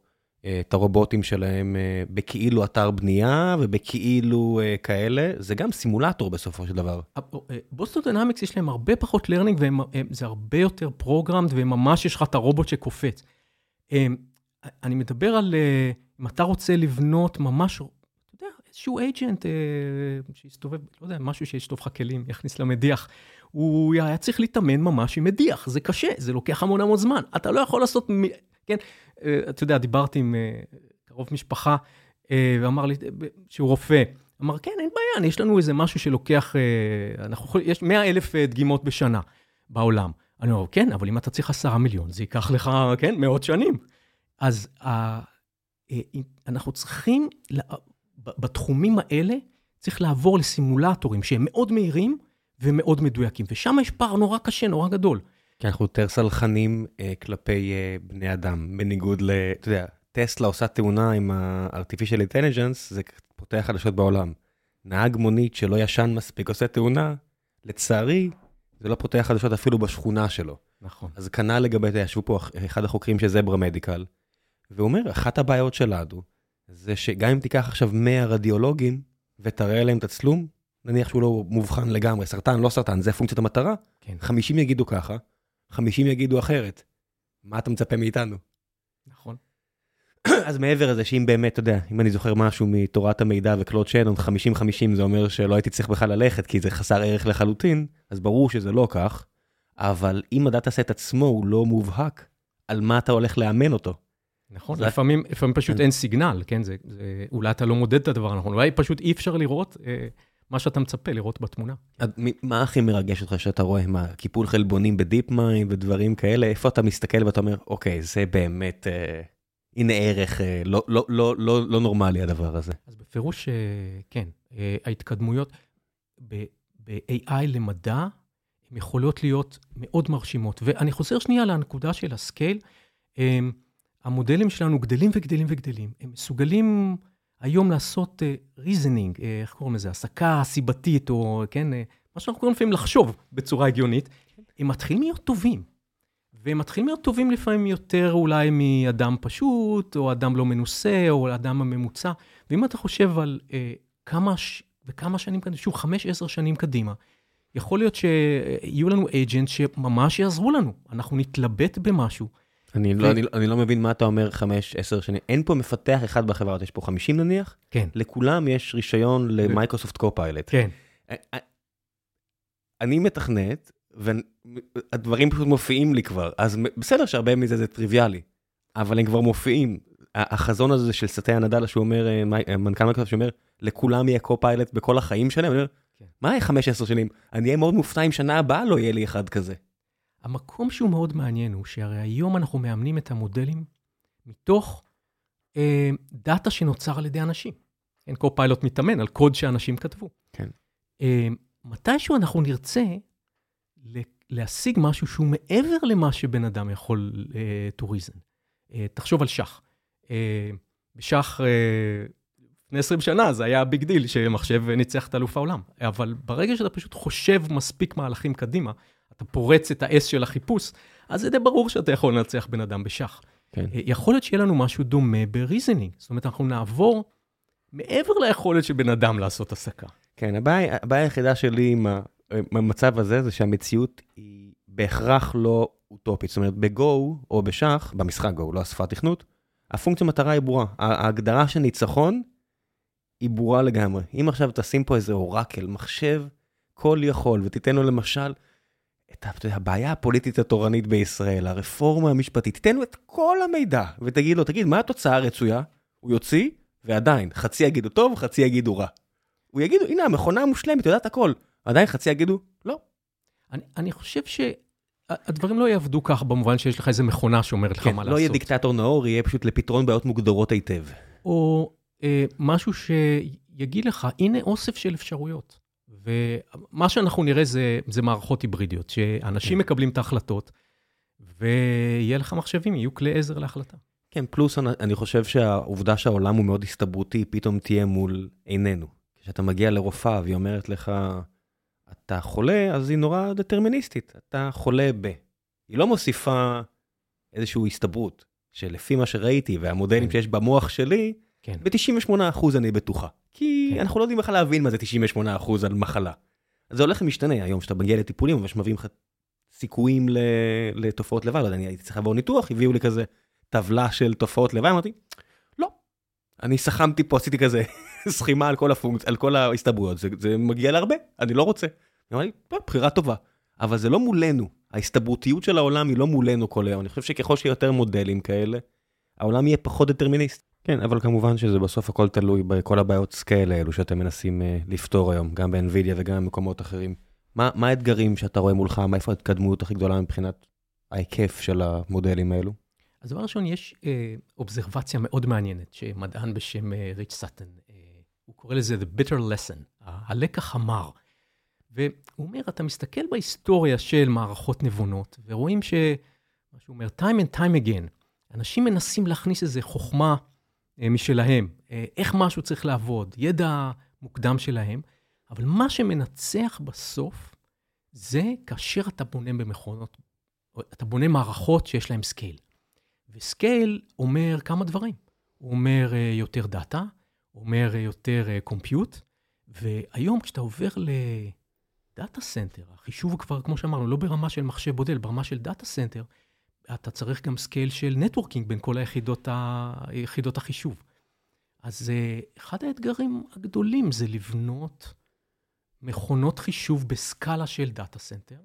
את הרובוטים שלהם אה, בכאילו אתר בנייה ובכאילו כאלה, זה גם סימולטור בסופו של דבר. Boston Dynamics יש להם הרבה פחות learning, וזה הרבה יותר programmed, וממש יש לך את הרובוט שקופץ. אני מדבר על... אם אתה רוצה לבנות ממש, אתה יודע, איזשהו agent אה, שיסתובב, לא יודע, משהו שישטוף לך כלים, יכניס למדיח, הוא היה צריך להתאמן ממש עם מדיח, זה קשה, זה לוקח המון המון זמן. אתה לא יכול לעשות, כן, אה, אתה יודע, דיברתי עם אה, קרוב משפחה, אה, ואמר לי, אה, שהוא רופא, אמר, כן, אין בעיה, יש לנו איזה משהו שלוקח, אה, אנחנו יש 100 אלף אה, דגימות בשנה בעולם. אני אומר, כן, אבל אם אתה צריך עשרה מיליון, זה ייקח לך, כן, מאות שנים. אז אה, אנחנו צריכים, בתחומים האלה, צריך לעבור לסימולטורים שהם מאוד מהירים ומאוד מדויקים, ושם יש פער נורא קשה, נורא גדול. כי אנחנו יותר סלחנים אה, כלפי אה, בני אדם, בניגוד ל... אתה יודע, טסלה עושה תאונה עם ה-artificial intelligence, זה פותח חדשות בעולם. נהג מונית שלא ישן מספיק עושה תאונה, לצערי, זה לא פותח חדשות אפילו בשכונה שלו. נכון. אז כנ"ל לגבי, ישבו פה אחד החוקרים של זברה מדיקל, והוא אומר, אחת הבעיות שלנו, זה שגם אם תיקח עכשיו 100 רדיולוגים ותראה להם את הצלום, נניח שהוא לא מובחן לגמרי, סרטן, לא סרטן, זה פונקציית המטרה, כן. 50 יגידו ככה, 50 יגידו אחרת. מה אתה מצפה מאיתנו? נכון. אז מעבר לזה שאם באמת, אתה יודע, אם אני זוכר משהו מתורת המידע וקלוד שנון, 50-50 זה אומר שלא הייתי צריך בכלל ללכת, כי זה חסר ערך לחלוטין, אז ברור שזה לא כך, אבל אם הדאטה סט עצמו הוא לא מובהק, על מה אתה הולך לאמן אותו? נכון, לפעמים, לפעמים פשוט כן. אין סיגנל, כן? זה, זה, אולי אתה לא מודד את הדבר הנכון, אולי פשוט אי אפשר לראות אה, מה שאתה מצפה לראות בתמונה. מה הכי מרגש אותך שאתה רואה? מה, קיפול חלבונים ב DeepMind ודברים כאלה? איפה אתה מסתכל ואתה אומר, אוקיי, זה באמת, אה, הנה ערך אה, לא, לא, לא, לא, לא נורמלי הדבר הזה. אז בפירוש, אה, כן, אה, ההתקדמויות ב-AI למדע, הן יכולות להיות מאוד מרשימות. ואני חוזר שנייה לנקודה של ה scale. אה, המודלים שלנו גדלים וגדלים וגדלים. הם מסוגלים היום לעשות uh, reasoning, uh, איך קוראים לזה? הסקה סיבתית, או כן, uh, מה שאנחנו קוראים לפעמים לחשוב בצורה הגיונית. הם מתחילים להיות טובים. והם מתחילים להיות טובים לפעמים יותר אולי מאדם פשוט, או אדם לא מנוסה, או אדם הממוצע. ואם אתה חושב על uh, כמה, ש... וכמה שנים קדימה, שוב, חמש, עשר שנים קדימה, יכול להיות שיהיו לנו אייג'נט שממש יעזרו לנו. אנחנו נתלבט במשהו. אני לא, אני, אני לא מבין מה אתה אומר 5-10 שנים. אין פה מפתח אחד בחברה, יש פה 50 נניח? כן. לכולם יש רישיון ל Microsoft Copilot. כן. אני מתכנת, והדברים פשוט מופיעים לי כבר, אז בסדר שהרבה מזה זה טריוויאלי, אבל הם כבר מופיעים. החזון הזה של סאטיה נאדלה שהוא אומר, אה, אה, מנכ"ל מייקרוסופט שאומר, לכולם יהיה copilot בכל החיים שלהם, אני אומר, כן. מה יהיה 15 שנים? אני אהיה מאוד מופתע אם שנה הבאה לא יהיה לי אחד כזה. המקום שהוא מאוד מעניין הוא שהרי היום אנחנו מאמנים את המודלים מתוך אה, data שנוצר על ידי אנשים. אין Copilot מתאמן על קוד שאנשים כתבו. כן. אה, מתישהו אנחנו נרצה להשיג משהו שהוא מעבר למה שבן אדם יכול אה, to reason. אה, תחשוב על שח. אה, בשח אה, לפני 20 שנה זה היה big deal שמחשב ניצח את אלוף העולם. אבל ברגע שאתה פשוט חושב מספיק מהלכים קדימה, פורץ את ה-S של החיפוש, אז זה די ברור שאתה יכול לנצח בן אדם בשח. כן. Uh, יכול להיות שיהיה לנו משהו דומה ב-reasoning. זאת אומרת, אנחנו נעבור מעבר ליכולת של בן אדם לעשות הסקה. כן, הבעיה, הבעיה היחידה שלי עם המצב הזה זה שהמציאות היא בהכרח לא אוטופית. זאת אומרת, בגו או בשח, במשחק גו, לא השפת תכנות, הפונקציה מטרה היא ברורה. ההגדרה של ניצחון היא ברורה לגמרי. אם עכשיו תשים פה איזה אורקל, מחשב כל יכול, ותיתן לו למשל את הבעיה הפוליטית התורנית בישראל, הרפורמה המשפטית, תיתן לו את כל המידע, ותגיד לו, תגיד, מה התוצאה הרצויה? הוא יוציא, ועדיין, חצי יגידו טוב, חצי יגידו רע. הוא יגיד, הנה, המכונה המושלמת, יודעת הכל. עדיין חצי יגידו, לא. אני, אני חושב שהדברים לא יעבדו כך במובן שיש לך איזה מכונה שאומרת לך כן, מה לא לעשות. לא יהיה דיקטטור נאור, יהיה פשוט לפתרון בעיות מוגדרות היטב. או אה, משהו שיגיד לך, הנה אוסף של אפשרויות. ומה שאנחנו נראה זה, זה מערכות היברידיות, שאנשים כן. מקבלים את ההחלטות, ויהיה לך מחשבים, יהיו כלי עזר להחלטה. כן, פלוס אני חושב שהעובדה שהעולם הוא מאוד הסתברותי, פתאום תהיה מול עינינו. כשאתה מגיע לרופאה והיא אומרת לך, אתה חולה, אז היא נורא דטרמיניסטית, אתה חולה ב. היא לא מוסיפה איזושהי הסתברות, שלפי מה שראיתי והמודלים כן. שיש במוח שלי, כן. ב-98% אני בטוחה. כי כן. אנחנו לא יודעים בכלל להבין מה זה 98% על מחלה. אז זה הולך ומשתנה היום, כשאתה מגיע לטיפולים, ומביאים לך סיכויים לתופעות לוואי, לא יודע, אני הייתי צריך לעבור ניתוח, הביאו לי כזה טבלה של תופעות לוואי, אמרתי, לא. אני סכמתי פה, עשיתי כזה סכימה על כל הפונקציה, על כל ההסתברויות, זה, זה מגיע להרבה, אני לא רוצה. אמר לי, בחירה טובה. אבל זה לא מולנו, ההסתברותיות של העולם היא לא מולנו כל היום. אני חושב שככל שיהיה יותר מודלים כאלה, העולם יהיה פחות דטרמיניסטי. כן, אבל כמובן שזה בסוף הכל תלוי בכל הבעיות scale האלו שאתם מנסים אה, לפתור היום, גם ב NVIDIA וגם במקומות אחרים. מה, מה האתגרים שאתה רואה מולך, מה איפה ההתקדמות הכי גדולה מבחינת ההיקף של המודלים האלו? אז דבר ראשון, יש אה, אובזרבציה מאוד מעניינת שמדען בשם אה, ריץ' סאטן, אה, הוא קורא לזה The Bitter Lesson, הלקח המר. והוא אומר, אתה מסתכל בהיסטוריה של מערכות נבונות, ורואים ש... מה שהוא אומר, time and time again, אנשים מנסים להכניס איזו חוכמה משלהם, אה, איך משהו צריך לעבוד, ידע מוקדם שלהם, אבל מה שמנצח בסוף, זה כאשר אתה בונה במכונות, אתה בונה מערכות שיש להן scale. ו scale אומר כמה דברים. הוא אומר אה, יותר data, הוא אומר יותר compute, והיום כשאתה עובר ל data center, החישוב הוא כבר, כמו שאמרנו, לא ברמה של מחשב בודד, ברמה של data center, אתה צריך גם scale של networking בין כל היחידות, ה... יחידות החישוב. אז אחד האתגרים הגדולים זה לבנות מכונות חישוב בסקאלה של data center.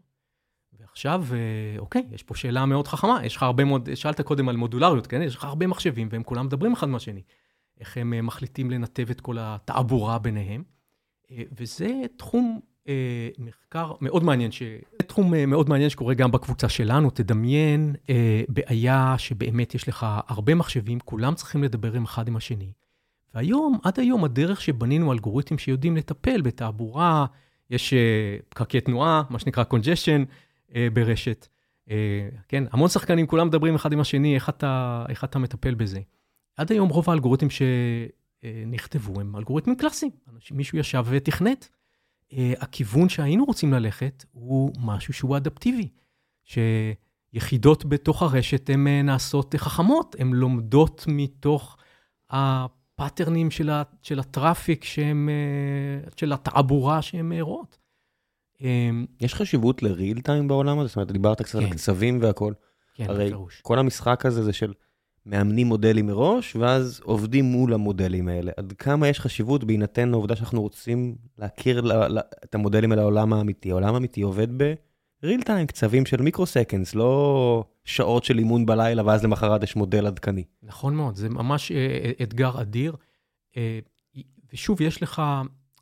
ועכשיו, אה, אוקיי, יש פה שאלה מאוד חכמה, יש לך הרבה מאוד, שאלת קודם על מודולריות, כן? יש לך הרבה מחשבים והם כולם מדברים אחד מהשני. איך הם אה, מחליטים לנתב את כל התעבורה ביניהם. אה, וזה תחום אה, מחקר מאוד מעניין, ש... זה תחום אה, מאוד מעניין שקורה גם בקבוצה שלנו. תדמיין אה, בעיה שבאמת יש לך הרבה מחשבים, כולם צריכים לדבר עם אחד עם השני. והיום, עד היום, הדרך שבנינו אלגוריתמים שיודעים לטפל בתעבורה, יש אה, פקקי תנועה, מה שנקרא congestion אה, ברשת. אה, כן, המון שחקנים, כולם מדברים אחד עם השני, איך אתה, איך אתה מטפל בזה. עד היום רוב האלגוריתמים שנכתבו הם אלגוריתמים קלאסיים. מישהו ישב ותכנת. אה, הכיוון שהיינו רוצים ללכת הוא משהו שהוא אדפטיבי, שיחידות בתוך הרשת הן אה, נעשות חכמות, הן לומדות מתוך ה pattern ים של, ה, של ה traffic, שהם, אה, של התעבורה שהן רואות. יש חשיבות ל real time בעולם הזה? זאת אומרת, דיברת קצת כן. על קצבים והכל. כן, הרי בפירוש. כל המשחק הזה זה של מאמנים מודלים מראש, ואז עובדים מול המודלים האלה. עד כמה יש חשיבות בהינתן העובדה שאנחנו רוצים להכיר ל- ל- את המודלים אל העולם האמיתי. העולם האמיתי עובד real time, קצבים של מיקרו-סקנדס, לא שעות של אימון בלילה, ואז למחרת יש מודל עדכני. נכון מאוד, זה ממש אה, אתגר אדיר. אה, ושוב, יש לך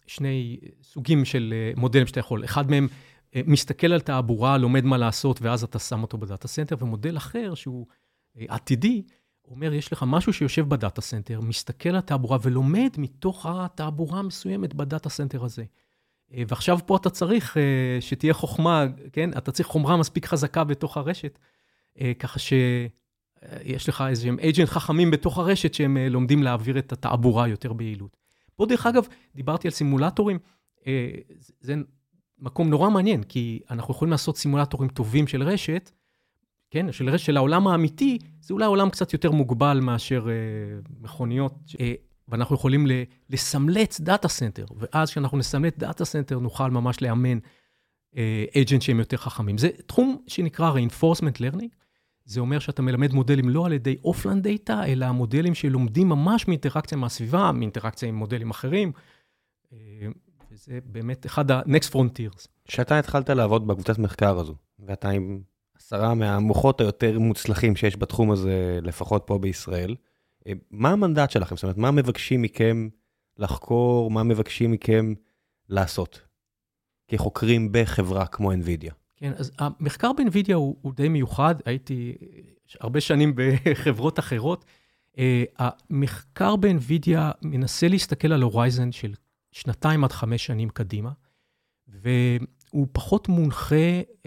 שני סוגים של אה, מודלים שאתה יכול. אחד מהם אה, מסתכל על תעבורה, לומד מה לעשות, ואז אתה שם אותו ב data center, ומודל אחר, שהוא אה, עתידי, אומר, יש לך משהו שיושב ב data center, מסתכל על תעבורה ולומד מתוך התעבורה המסוימת ב data center הזה. ועכשיו פה אתה צריך שתהיה חוכמה, כן? אתה צריך חומרה מספיק חזקה בתוך הרשת, ככה שיש לך איזשהם agent חכמים בתוך הרשת שהם לומדים להעביר את התעבורה יותר ביעילות. פה, דרך אגב, דיברתי על סימולטורים, זה מקום נורא מעניין, כי אנחנו יכולים לעשות סימולטורים טובים של רשת, כן, של של העולם האמיתי, זה אולי עולם קצת יותר מוגבל מאשר אה, מכוניות, אה, ואנחנו יכולים לסמלץ data center, ואז כשאנחנו נסמלץ data center, נוכל ממש לאמן agent אה, שהם יותר חכמים. זה תחום שנקרא reinforcement learning, זה אומר שאתה מלמד מודלים לא על ידי offline data, אלא מודלים שלומדים ממש מאינטראקציה מהסביבה, מאינטראקציה עם מודלים אחרים. אה, וזה באמת אחד ה-next frontiers. כשאתה התחלת לעבוד בקבוצת מחקר הזו, ואתה עם עשרה מהמוחות היותר מוצלחים שיש בתחום הזה, לפחות פה בישראל, אה, מה המנדט שלכם? זאת אומרת, מה מבקשים מכם לחקור, מה מבקשים מכם לעשות כחוקרים בחברה כמו NVIDIA? כן, אז המחקר ב-NVIDIA הוא, הוא די מיוחד, הייתי הרבה שנים בחברות אחרות. אה, המחקר ב-NVIDIA מנסה להסתכל על ה horizon של שנתיים עד חמש שנים קדימה, והוא פחות מונחה אה,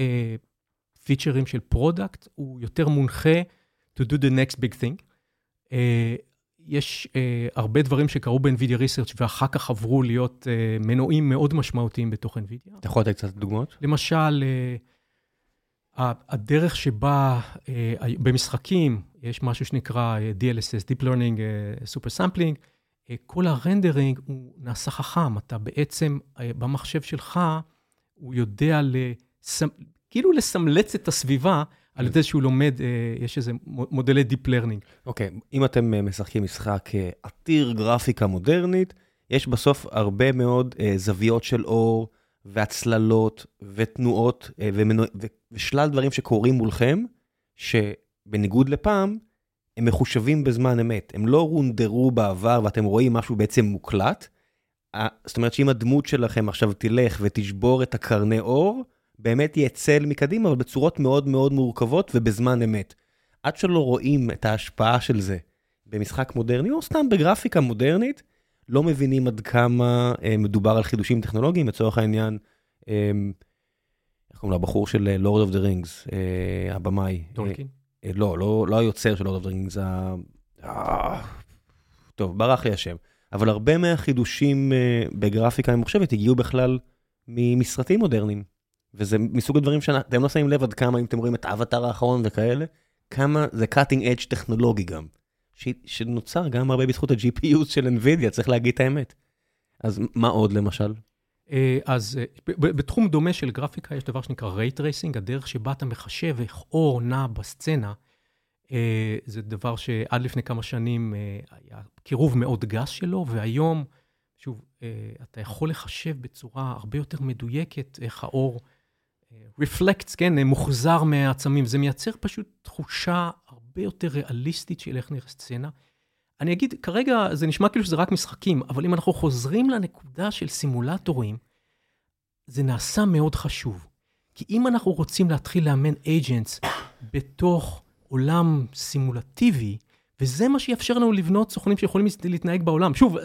פיצ'רים של product, הוא יותר מונחה to do the next big thing. אה, יש אה, הרבה דברים שקרו ב-NVIDIA Research ואחר כך עברו להיות אה, מנועים מאוד משמעותיים בתוך NVIDIA. אתה יכול לתת קצת דוגמאות? למשל, uh, הדרך שבה uh, במשחקים יש משהו שנקרא DLSS, Deep Learning uh, Super Sampling, uh, כל הרנדרינג הוא נעשה חכם, אתה בעצם, uh, במחשב שלך, הוא יודע לסמ... כאילו לסמלץ את הסביבה. על ידי שהוא לומד, אה, יש איזה מודלי Deep Learning. אוקיי, okay, אם אתם אה, משחקים משחק אה, עתיר גרפיקה מודרנית, יש בסוף הרבה מאוד זוויות של אור, והצללות, ותנועות, ומנוע... ושלל דברים שקורים מולכם, שבניגוד לפעם, הם מחושבים בזמן אמת. הם לא רונדרו בעבר ואתם רואים משהו בעצם מוקלט. זאת אומרת שאם הדמות שלכם עכשיו תלך ותשבור את הקרני אור, באמת יהיה צל מקדימה, אבל בצורות מאוד מאוד מורכבות ובזמן אמת. עד שלא רואים את ההשפעה של זה במשחק מודרני, או סתם בגרפיקה מודרנית, לא מבינים עד כמה אה, מדובר על חידושים טכנולוגיים, לצורך העניין, אה, איך קוראים לו, הבחור של Lord of the Rings, הבמאי. טולקין? אה, אה, לא, לא, לא היוצר של Lord of the Rings, ה... אה, טוב, ברח לי השם. אבל הרבה מהחידושים אה, בגרפיקה ממוחשבת הגיעו בכלל מסרטים מודרניים. וזה מסוג הדברים שאתם לא שמים לב עד כמה, אם אתם רואים את האבטר האחרון וכאלה, כמה זה cutting edge טכנולוגי גם, ש, שנוצר גם הרבה בזכות ה-GPU של NVIDIA, צריך להגיד את האמת. אז מה עוד למשל? אה, אז אה, בתחום דומה של גרפיקה יש דבר שנקרא Ray Tracing, הדרך שבה אתה מחשב איך אור נע בסצנה, אה, זה דבר שעד לפני כמה שנים היה קירוב מאוד גס שלו, והיום, שוב, אתה יכול לחשב בצורה הרבה יותר מדויקת איך האור רפלקטס, כן, מוחזר מהעצמים. זה מייצר פשוט תחושה הרבה יותר ריאליסטית של איך נראית סצנה. אני אגיד, כרגע זה נשמע כאילו שזה רק משחקים, אבל אם אנחנו חוזרים לנקודה של סימולטורים, זה נעשה מאוד חשוב. כי אם אנחנו רוצים להתחיל לאמן אייג'נטס בתוך עולם סימולטיבי, וזה מה שיאפשר לנו לבנות סוכנים שיכולים להתנהג בעולם. שוב,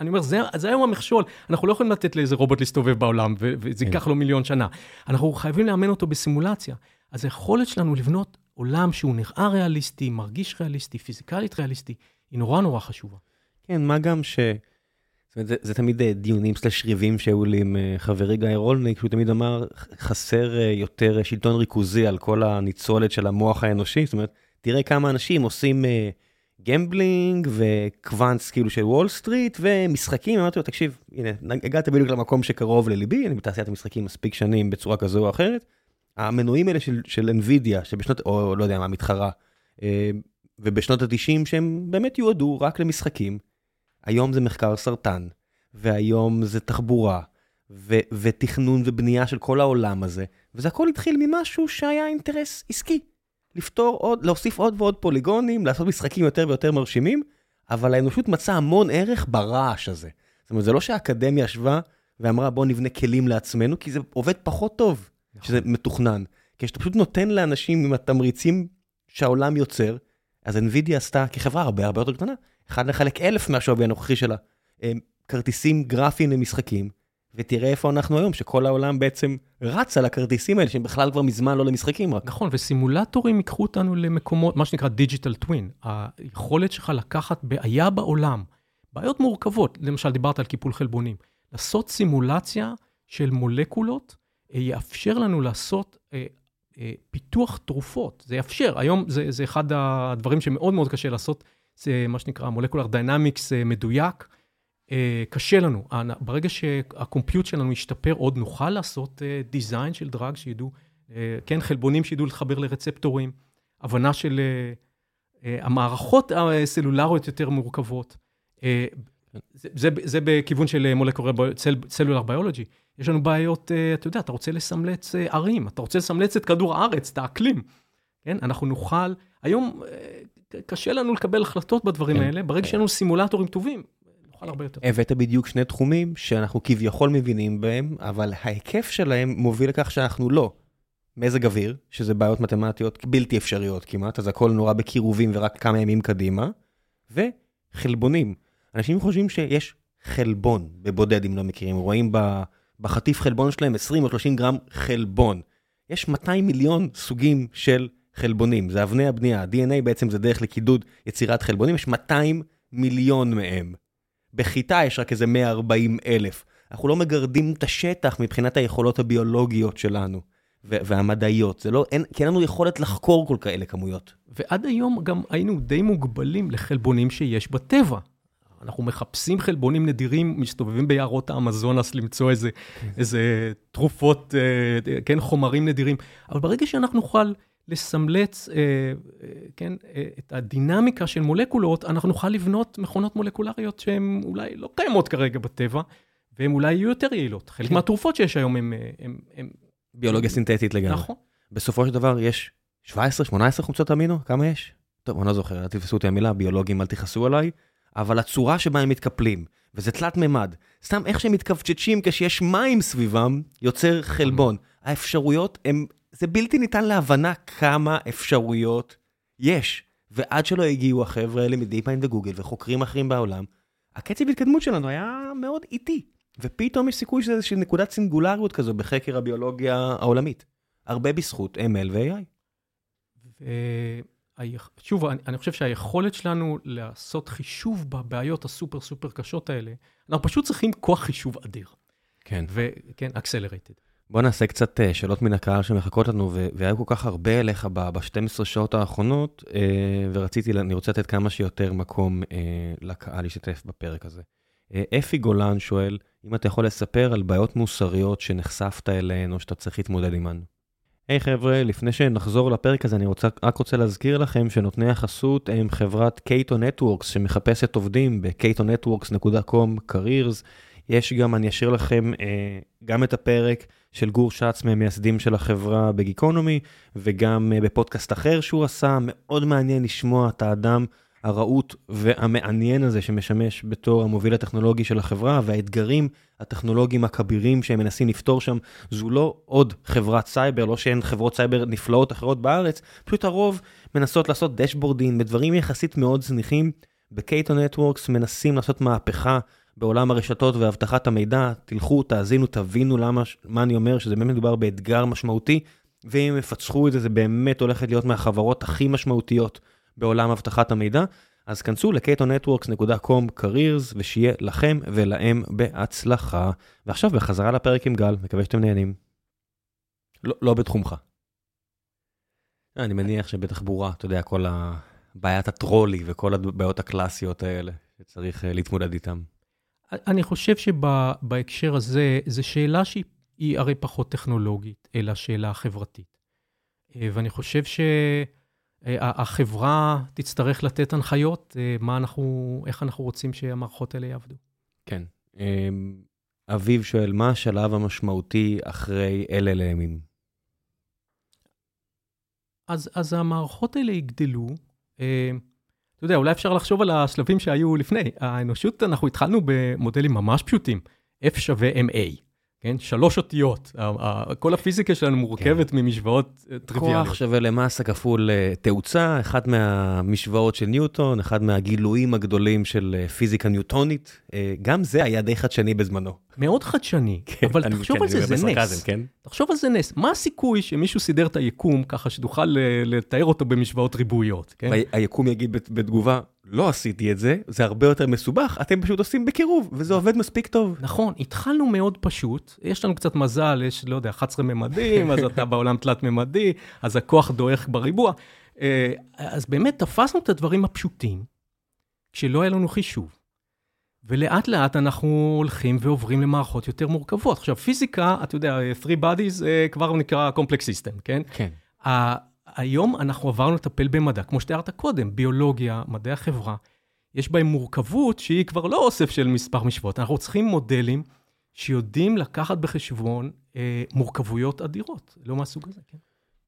אני אומר, זה, זה היום המכשול. אנחנו לא יכולים לתת לאיזה רובוט להסתובב בעולם, וזה כן. ייקח לו מיליון שנה. אנחנו חייבים לאמן אותו בסימולציה. אז היכולת שלנו לבנות עולם שהוא נראה ריאליסטי, מרגיש ריאליסטי, פיזיקלית ריאליסטי, היא נורא נורא חשובה. כן, מה גם ש... זאת אומרת, זה, זה תמיד אה, דיונים slash ריבים שהיו לי עם אה, חברי גיא רולניק, שהוא תמיד אמר, חסר אה, יותר שלטון ריכוזי על כל הניצולת של המוח האנושי. זאת אומרת, תראה כמה אנשים עושים gambling ו quants כאילו של וול סטריט ומשחקים, אמרתי לו, תקשיב, הנה, הגעת בדיוק למקום שקרוב לליבי, אני בתעשיית המשחקים מספיק שנים בצורה כזו או אחרת. המנועים האלה של, של NVIDIA, שבשנות, או לא יודע מה, מתחרה, אה, ובשנות ה-90 שהם באמת יועדו רק למשחקים, היום זה מחקר סרטן, והיום זה תחבורה, ו- ותכנון ובנייה של כל העולם הזה, וזה הכל התחיל ממשהו שהיה אינטרס עסקי. לפתור עוד, להוסיף עוד ועוד פוליגונים, לעשות משחקים יותר ויותר מרשימים, אבל האנושות מצאה המון ערך ברעש הזה. זאת אומרת, זה לא שהאקדמיה ישבה ואמרה בוא נבנה כלים לעצמנו, כי זה עובד פחות טוב נכון. שזה מתוכנן. כי כשאתה פשוט נותן לאנשים עם התמריצים שהעולם יוצר, אז NVIDIA עשתה כחברה הרבה הרבה יותר קטנה, אחד לחלק אלף מהשווי הנוכחי שלה, כרטיסים גרפיים למשחקים, ותראה איפה אנחנו היום, שכל העולם בעצם רץ על הכרטיסים האלה, שהם בכלל כבר מזמן לא למשחקים רק. נכון, וסימולטורים ייקחו אותנו למקומות, מה שנקרא digital twin. היכולת שלך לקחת בעיה בעולם, בעיות מורכבות, למשל דיברת על קיפול חלבונים, לעשות סימולציה של מולקולות, אה, יאפשר לנו לעשות אה, אה, פיתוח תרופות. זה יאפשר, היום זה, זה אחד הדברים שמאוד מאוד קשה לעשות, זה מה שנקרא molecular dynamics מדויק. אה, קשה לנו, ברגע שה compute שלנו ישתפר עוד, נוכל לעשות design של drug שידעו, אה, כן, חלבונים שידעו להתחבר לרצפטורים, הבנה של אה, המערכות הסלולריות יותר מורכבות. זה, זה, זה בכיוון של מולקולר סלולר ביולוגי. יש לנו בעיות, אתה יודע, אתה רוצה לסמלץ ערים, אתה רוצה לסמלץ את כדור הארץ, את האקלים. כן, אנחנו נוכל, היום קשה לנו לקבל החלטות בדברים כן. האלה, ברגע שיהיו לנו סימולטורים טובים, נוכל הרבה יותר. הבאת בדיוק שני תחומים שאנחנו כביכול מבינים בהם, אבל ההיקף שלהם מוביל לכך שאנחנו לא. מזג אוויר, שזה בעיות מתמטיות בלתי אפשריות כמעט, אז הכל נורא בקירובים ורק כמה ימים קדימה, וחלבונים. אנשים חושבים שיש חלבון בבודד, אם לא מכירים, רואים בחטיף חלבון שלהם 20 או 30 גרם חלבון. יש 200 מיליון סוגים של חלבונים, זה אבני הבנייה, ה-DNA בעצם זה דרך לקידוד יצירת חלבונים, יש 200 מיליון מהם. בחיטה יש רק איזה 140 אלף. אנחנו לא מגרדים את השטח מבחינת היכולות הביולוגיות שלנו. והמדעיות, זה לא, אין, כי אין לנו יכולת לחקור כל כאלה כמויות. ועד היום גם היינו די מוגבלים לחלבונים שיש בטבע. אנחנו מחפשים חלבונים נדירים, מסתובבים ביערות האמזונס למצוא איזה, איזה תרופות, אה, כן, חומרים נדירים. אבל ברגע שאנחנו נוכל לסמלץ, אה, אה, כן, אה, את הדינמיקה של מולקולות, אנחנו נוכל לבנות מכונות מולקולריות שהן אולי לא קיימות כרגע בטבע, והן אולי יהיו יותר יעילות. חלק כן. מהתרופות שיש היום הן... ביולוגיה סינתטית לגמרי. נכון. בסופו של דבר יש 17-18 חומצות אמינו? כמה יש? טוב, אני לא זוכר, אל תתפסו אותי המילה, ביולוגים אל תכעסו עליי, אבל הצורה שבה הם מתקפלים, וזה תלת מימד, סתם איך שהם מתכווצ'צ'ים כשיש מים סביבם, יוצר חלבון. האפשרויות הן זה בלתי ניתן להבנה כמה אפשרויות יש. ועד שלא הגיעו החבר'ה האלה מדיפיין וגוגל וחוקרים אחרים בעולם, הקצב התקדמות שלנו היה מאוד איטי. ופתאום יש סיכוי שזה איזושהי נקודת סינגולריות כזו בחקר הביולוגיה העולמית. הרבה בזכות ML ו-AI. שוב, אני, אני חושב שהיכולת שלנו לעשות חישוב בבעיות הסופר סופר קשות האלה, אנחנו פשוט צריכים כוח חישוב אדיר. כן. וכן, accelerated. בוא נעשה קצת אה, שאלות מן הקהל שמחכות לנו, והיה כל כך הרבה אליך ב-12 שעות האחרונות, אה, ורציתי, אני רוצה לתת כמה שיותר מקום אה, לקהל להשתתף בפרק הזה. אפי גולן שואל, אם אתה יכול לספר על בעיות מוסריות שנחשפת אליהן או שאתה צריך להתמודד עימן. היי hey, חבר'ה, לפני שנחזור לפרק הזה, אני רוצה, רק רוצה להזכיר לכם שנותני החסות הם חברת קייטו נטוורקס שמחפשת עובדים ב-ktonetworks.com careers. יש גם, אני אשאיר לכם אה, גם את הפרק של גור שץ מהמייסדים של החברה בגיקונומי, וגם אה, בפודקאסט אחר שהוא עשה, מאוד מעניין לשמוע את האדם הרהוט והמעניין הזה שמשמש בתור המוביל הטכנולוגי של החברה, והאתגרים הטכנולוגיים הכבירים שהם מנסים לפתור שם, זו לא עוד חברת סייבר, לא שאין חברות סייבר נפלאות אחרות בארץ, פשוט הרוב מנסות לעשות דשבורדים בדברים יחסית מאוד זניחים. ב Cato Networks מנסים לעשות מהפכה בעולם הרשתות ואבטחת המידע, תלכו, תאזינו, תבינו למה, מה אני אומר, שזה באמת מדובר באתגר משמעותי, ואם הם יפצחו את זה, זה באמת הולכת להיות מהחברות הכי משמעותיות בעולם אבטחת המידע. אז כנסו ל-katonetworks.com careers ושיהיה לכם ולהם בהצלחה. ועכשיו בחזרה לפרק עם גל, מקווה שאתם נהנים. לא, לא בתחומך. אני מניח שבתחבורה, אתה יודע, כל הבעיית הטרולי וכל הבעיות הקלאסיות האלה, שצריך אה, להתמודד איתן. אני חושב שבהקשר הזה, זו שאלה שהיא הרי פחות טכנולוגית, אלא שאלה חברתית. אה, ואני חושב שהחברה תצטרך לתת הנחיות, אה, מה אנחנו, איך אנחנו רוצים שהמערכות האלה יעבדו. כן. אה, אביב שואל, מה השלב המשמעותי אחרי LLMים? אז, אז המערכות האלה יגדלו. אתה יודע, אולי אפשר לחשוב על השלבים שהיו לפני. האנושות, אנחנו התחלנו במודלים ממש פשוטים, F שווה MA. כן? שלוש אותיות. כל הפיזיקה שלנו מורכבת כן. ממשוואות אה, טריוויאליות. כוח שווה למסה כפול אה, תאוצה, אחת מהמשוואות של ניוטון, אחד מהגילויים הגדולים של אה, פיזיקה ניוטונית. גם זה היה די חדשני בזמנו. מאוד חדשני, כן, אבל אני, תחשוב כן, על זה, זה נס. כן? תחשוב על זה נס. מה הסיכוי שמישהו סידר את היקום ככה שתוכל לתאר אותו במשוואות ריבועיות? כן? היקום יגיד בתגובה, לא עשיתי את זה, זה הרבה יותר מסובך, אתם פשוט עושים בקירוב, וזה עובד מספיק טוב. נכון, התחלנו מאוד פשוט, יש לנו קצת מזל, יש, לא יודע, 11 ממדים, אז אתה בעולם תלת-ממדי, אז הכוח דועך בריבוע. אה, אז באמת תפסנו את הדברים הפשוטים, כשלא היה לנו חישוב. ולאט לאט אנחנו הולכים ועוברים למערכות יותר מורכבות. עכשיו, פיזיקה, אתה יודע, three bodies אה, כבר נקרא complex system, כן? כן. היום אנחנו עברנו לטפל במדע, כמו שתיארת קודם, ביולוגיה, מדעי החברה. יש בהם מורכבות שהיא כבר לא אוסף של מספר משוואות. אנחנו צריכים מודלים שיודעים לקחת בחשבון אה, מורכבויות אדירות, לא מהסוג הזה, כן.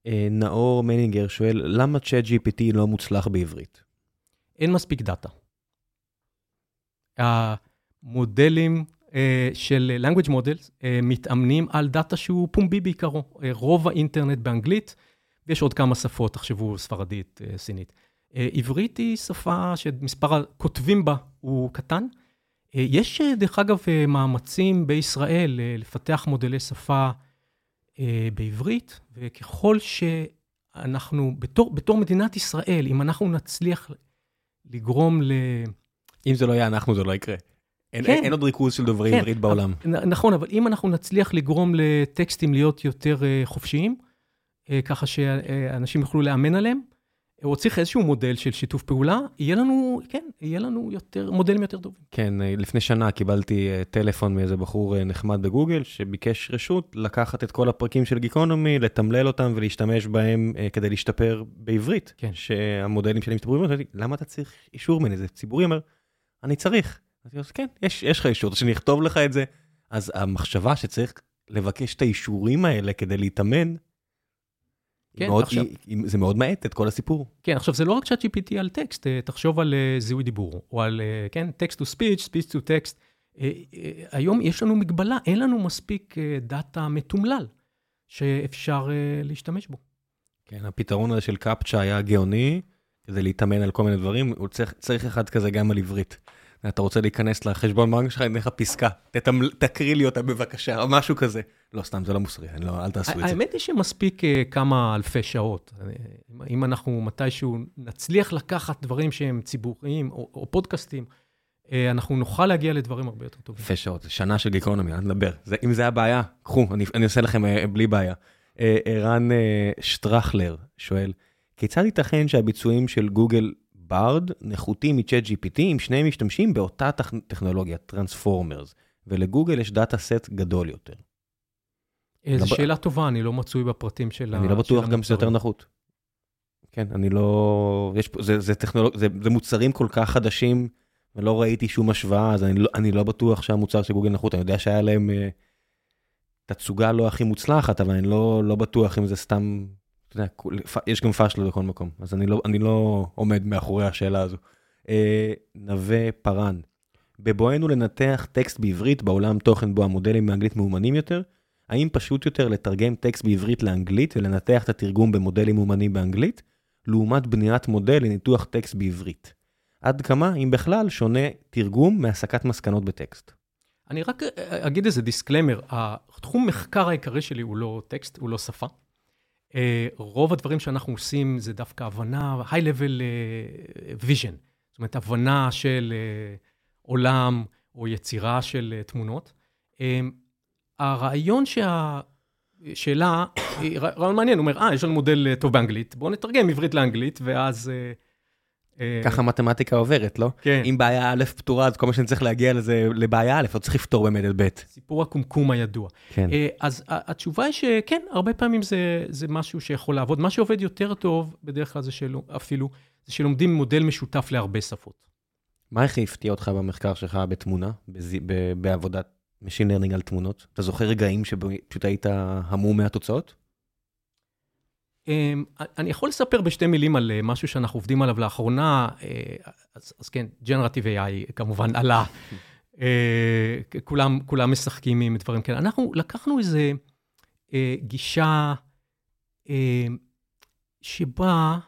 אה, נאור מנינגר שואל, למה ChatGPT לא מוצלח בעברית? אין מספיק דאטה. המודלים אה, של language models אה, מתאמנים על דאטה שהוא פומבי בעיקרו. אה, רוב האינטרנט באנגלית, ויש עוד כמה שפות, תחשבו, ספרדית, אה, סינית. אה, עברית היא שפה שמספר הכותבים בה הוא קטן. אה, יש, דרך אגב, מאמצים בישראל לפתח מודלי שפה בעברית, וככל שאנחנו, בתור, בתור מדינת ישראל, אם אנחנו נצליח לגרום ל... אם זה לא יהיה אנחנו, זה לא יקרה. אין, כן. אין עוד ריכוז של דוברי כן, עברית בעולם. נכון, אבל אם אנחנו נצליח לגרום לטקסטים להיות יותר חופשיים, ככה שאנשים יוכלו לאמן עליהם, או צריך איזשהו מודל של שיתוף פעולה, יהיה לנו, כן, יהיה לנו יותר, מודלים יותר טובים. כן, אה, לפני שנה קיבלתי אה, טלפון מאיזה בחור נחמד בגוגל, שביקש רשות לקחת את כל הפרקים של גיקונומי, לתמלל אותם ולהשתמש בהם כדי להשתפר בעברית. כן. שהמודלים שלי משתפרו בעברית, למה אתה צריך אישור ממני? זה ציבורי אומר, אני צריך. אז אני אומר, כן, יש, יש לך אישור, שאני אכתוב לך את זה. אז המחשבה שצריך לבקש את האישורים האלה כדי להתאמן, כן, מאוד, עכשיו... היא, זה מאוד מאט את כל הסיפור. כן, עכשיו זה לא רק צ'אט GPT על טקסט, אה, תחשוב על uh, זיהוי דיבור, או על, uh, כן, טקסט to speech, speech to text. Uh, uh, היום יש לנו מגבלה, אין לנו מספיק דאטה מתומלל שאפשר להשתמש בו. כן, הפתרון הזה של קפצ'ה היה גאוני, כדי להתאמן על כל מיני דברים, הוא צריך, צריך אחד כזה גם על עברית. אתה רוצה להיכנס לחשבון בנק שלך, אין לך פסקה, תקריא לי אותה בבקשה, או משהו כזה. לא, סתם, זה לא מוסרי, לא, אל תעשו את זה. האמת היא שמספיק אה, כמה אלפי שעות. אם אנחנו מתישהו נצליח לקחת דברים שהם ציבוריים, או, או פודקאסטים, אה, אנחנו נוכל להגיע לדברים הרבה יותר טובים. אלפי שעות, שנה של גיקונומי, אל תדבר. אם זה הבעיה, קחו, אני, אני עושה לכם אה, בלי בעיה. ערן שטרחלר שואל, כיצד ייתכן שהביצועים של גוגל ברד נחותים מ ChatGPT אם שניהם משתמשים באותה טכנולוגיה, transformers, ולגוגל יש דאטה סט גדול יותר. זו לא שאלה טובה, אני לא מצוי בפרטים של ה... אני לא בטוח גם שזה יותר נחות. כן, אני לא... יש פה, זה, זה, טכנולוג... זה, זה מוצרים כל כך חדשים, ולא ראיתי שום השוואה, אז אני לא, אני לא בטוח שהמוצר של גוגל נחות. אני יודע שהיה להם uh, תצוגה לא הכי מוצלחת, אבל אני לא, לא בטוח אם זה סתם יודע, יש גם פאשלה בכל מקום, אז אני לא, אני לא עומד מאחורי השאלה הזו. אה, נווה פארן, בבואנו לנתח טקסט בעברית בעולם תוכן בו המודלים באנגלית מאומנים יותר, האם פשוט יותר לתרגם טקסט בעברית לאנגלית ולנתח את התרגום במודלים מאומנים באנגלית, לעומת בניית מודל לניתוח טקסט בעברית? עד כמה, אם בכלל, שונה תרגום מהסקת מסקנות בטקסט? אני רק אה, אגיד איזה disclaimer, התחום מחקר העיקרי שלי הוא לא טקסט, הוא לא שפה. אה, רוב הדברים שאנחנו עושים זה דווקא הבנה, high-level אה, vision, זאת אומרת, הבנה של אה, עולם או יצירה של תמונות. הרעיון שה... שאלה, רעיון מעניין, הוא אומר, אה, יש לנו מודל טוב באנגלית, בואו נתרגם עברית לאנגלית, ואז אה, ככה מתמטיקה עוברת, לא? כן. אם בעיה א' פתורה, אז כל מה שאני צריך להגיע לזה, לבעיה א', לא צריך לפתור באמת את ב'. סיפור הקומקום הידוע. כן. אה, אז התשובה היא שכן, הרבה פעמים זה, זה משהו שיכול לעבוד. מה שעובד יותר טוב, בדרך כלל זה שלא, אפילו, זה שלומדים מודל משותף להרבה שפות. מה הכי הפתיע אותך במחקר שלך בתמונה, בז... ב... בעבודת Machine Learning על תמונות? אתה זוכר רגעים שפשוט היית המום מהתוצאות? אמ, אני יכול לספר בשתי מילים על אה, משהו שאנחנו עובדים עליו לאחרונה, אה, אז, אז כן, Generative AI כמובן עלה, אה, כולם, כולם משחקים עם דברים כאלה. אנחנו לקחנו איזה גישה שבה,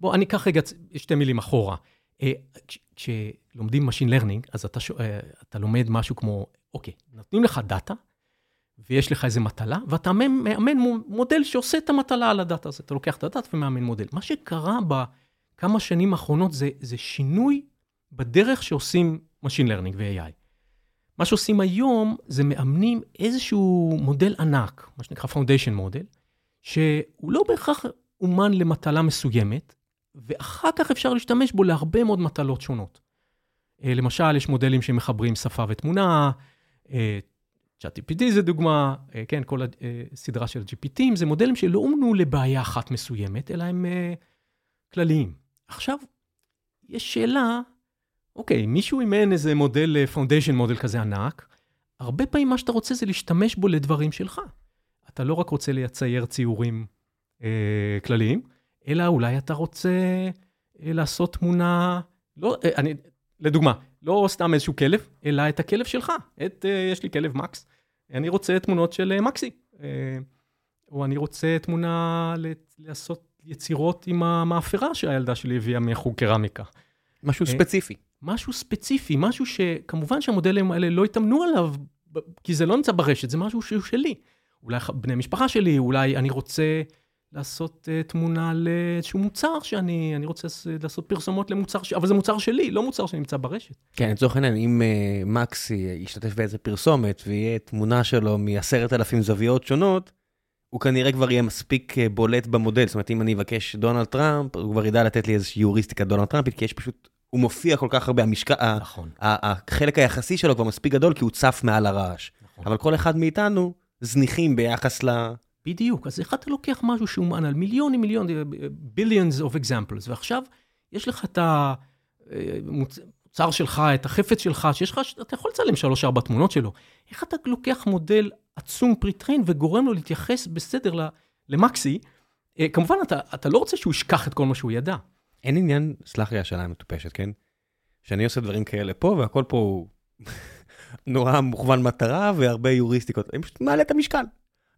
בוא, אני אקח רגע שתי מילים אחורה. כשלומדים Machine Learning, אז אתה, אתה לומד משהו כמו, אוקיי, נותנים לך דאטה, ויש לך איזה מטלה, ואתה מאמן מודל שעושה את המטלה על הדאטה הזה. אתה לוקח את הדאטה ומאמן מודל. מה שקרה בכמה שנים האחרונות זה, זה שינוי בדרך שעושים Machine Learning ו-AI. מה שעושים היום זה מאמנים איזשהו מודל ענק, מה שנקרא Foundation מודל, שהוא לא בהכרח אומן למטלה מסוימת, ואחר כך אפשר להשתמש בו להרבה מאוד מטלות שונות. אה, למשל, יש מודלים שמחברים שפה ותמונה, אה, ChatGPT זה דוגמה, אה, כן, כל הסדרה של GPTים, זה מודלים שלא אומנו לבעיה אחת מסוימת, אלא הם כלליים. עכשיו, יש שאלה, אוקיי, מישהו אימן איזה מודל, פונדיישן מודל כזה ענק, הרבה פעמים מה שאתה רוצה זה להשתמש בו לדברים שלך. אתה לא רק רוצה לצייר ציורים אה, כלליים, אלא אולי אתה רוצה אה, לעשות תמונה, לא, אה, אני, לדוגמה, לא סתם איזשהו כלב, אלא את הכלב שלך. את, אה, יש לי כלב מקס, אני רוצה תמונות של אה, מקסי. אה, או אני רוצה תמונה לעשות יצירות עם המאפרה שהילדה שלי הביאה מחוג קרמיקה. משהו ספציפי. משהו ספציפי, משהו שכמובן שהמודלים האלה לא התאמנו עליו, כי זה לא נמצא ברשת, זה משהו שהוא שלי. אולי בני משפחה שלי, אולי אני רוצה לעשות uh, תמונה לאיזשהו מוצר שאני, אני רוצה לעשות פרסומות למוצר, ש... אבל זה מוצר שלי, לא מוצר שנמצא ברשת. כן, לצורך העניין, אם uh, מקסי ישתתף באיזה פרסומת ויהיה תמונה שלו מעשרת אלפים זוויות שונות, הוא כנראה כבר יהיה מספיק uh, בולט במודל. זאת אומרת, אם אני אבקש דונלד טראמפ, הוא כבר ידע לתת לי איזושהי יוריסטיקה דונלד טראמפית, כי יש פשוט, הוא מופיע כל כך הרבה, המשקע, נכון. החלק היחסי שלו כבר מספיק גדול, כי הוא צף מעל הרעש. נכון. אבל כל אחד מאיתנו זניחים ביחס ל... בדיוק, אז איך אתה לוקח משהו שאומן על מיליונים, מיליונים, billions of examples, ועכשיו יש לך את המוצר שלך, את החפץ שלך, שיש לך, אתה יכול לצלם שלוש-ארבע תמונות שלו. איך אתה לוקח מודל עצום pretrained וגורם לו להתייחס בסדר למקסי? אה, כמובן, אתה, אתה לא רוצה שהוא ישכח את כל מה שהוא ידע. אין עניין, סלח לי השאלה המטופשת, כן? שאני עושה דברים כאלה פה, והכל פה הוא נורא מוכוון מטרה והרבה יוריסטיקות. אני פשוט מעלה את המשקל.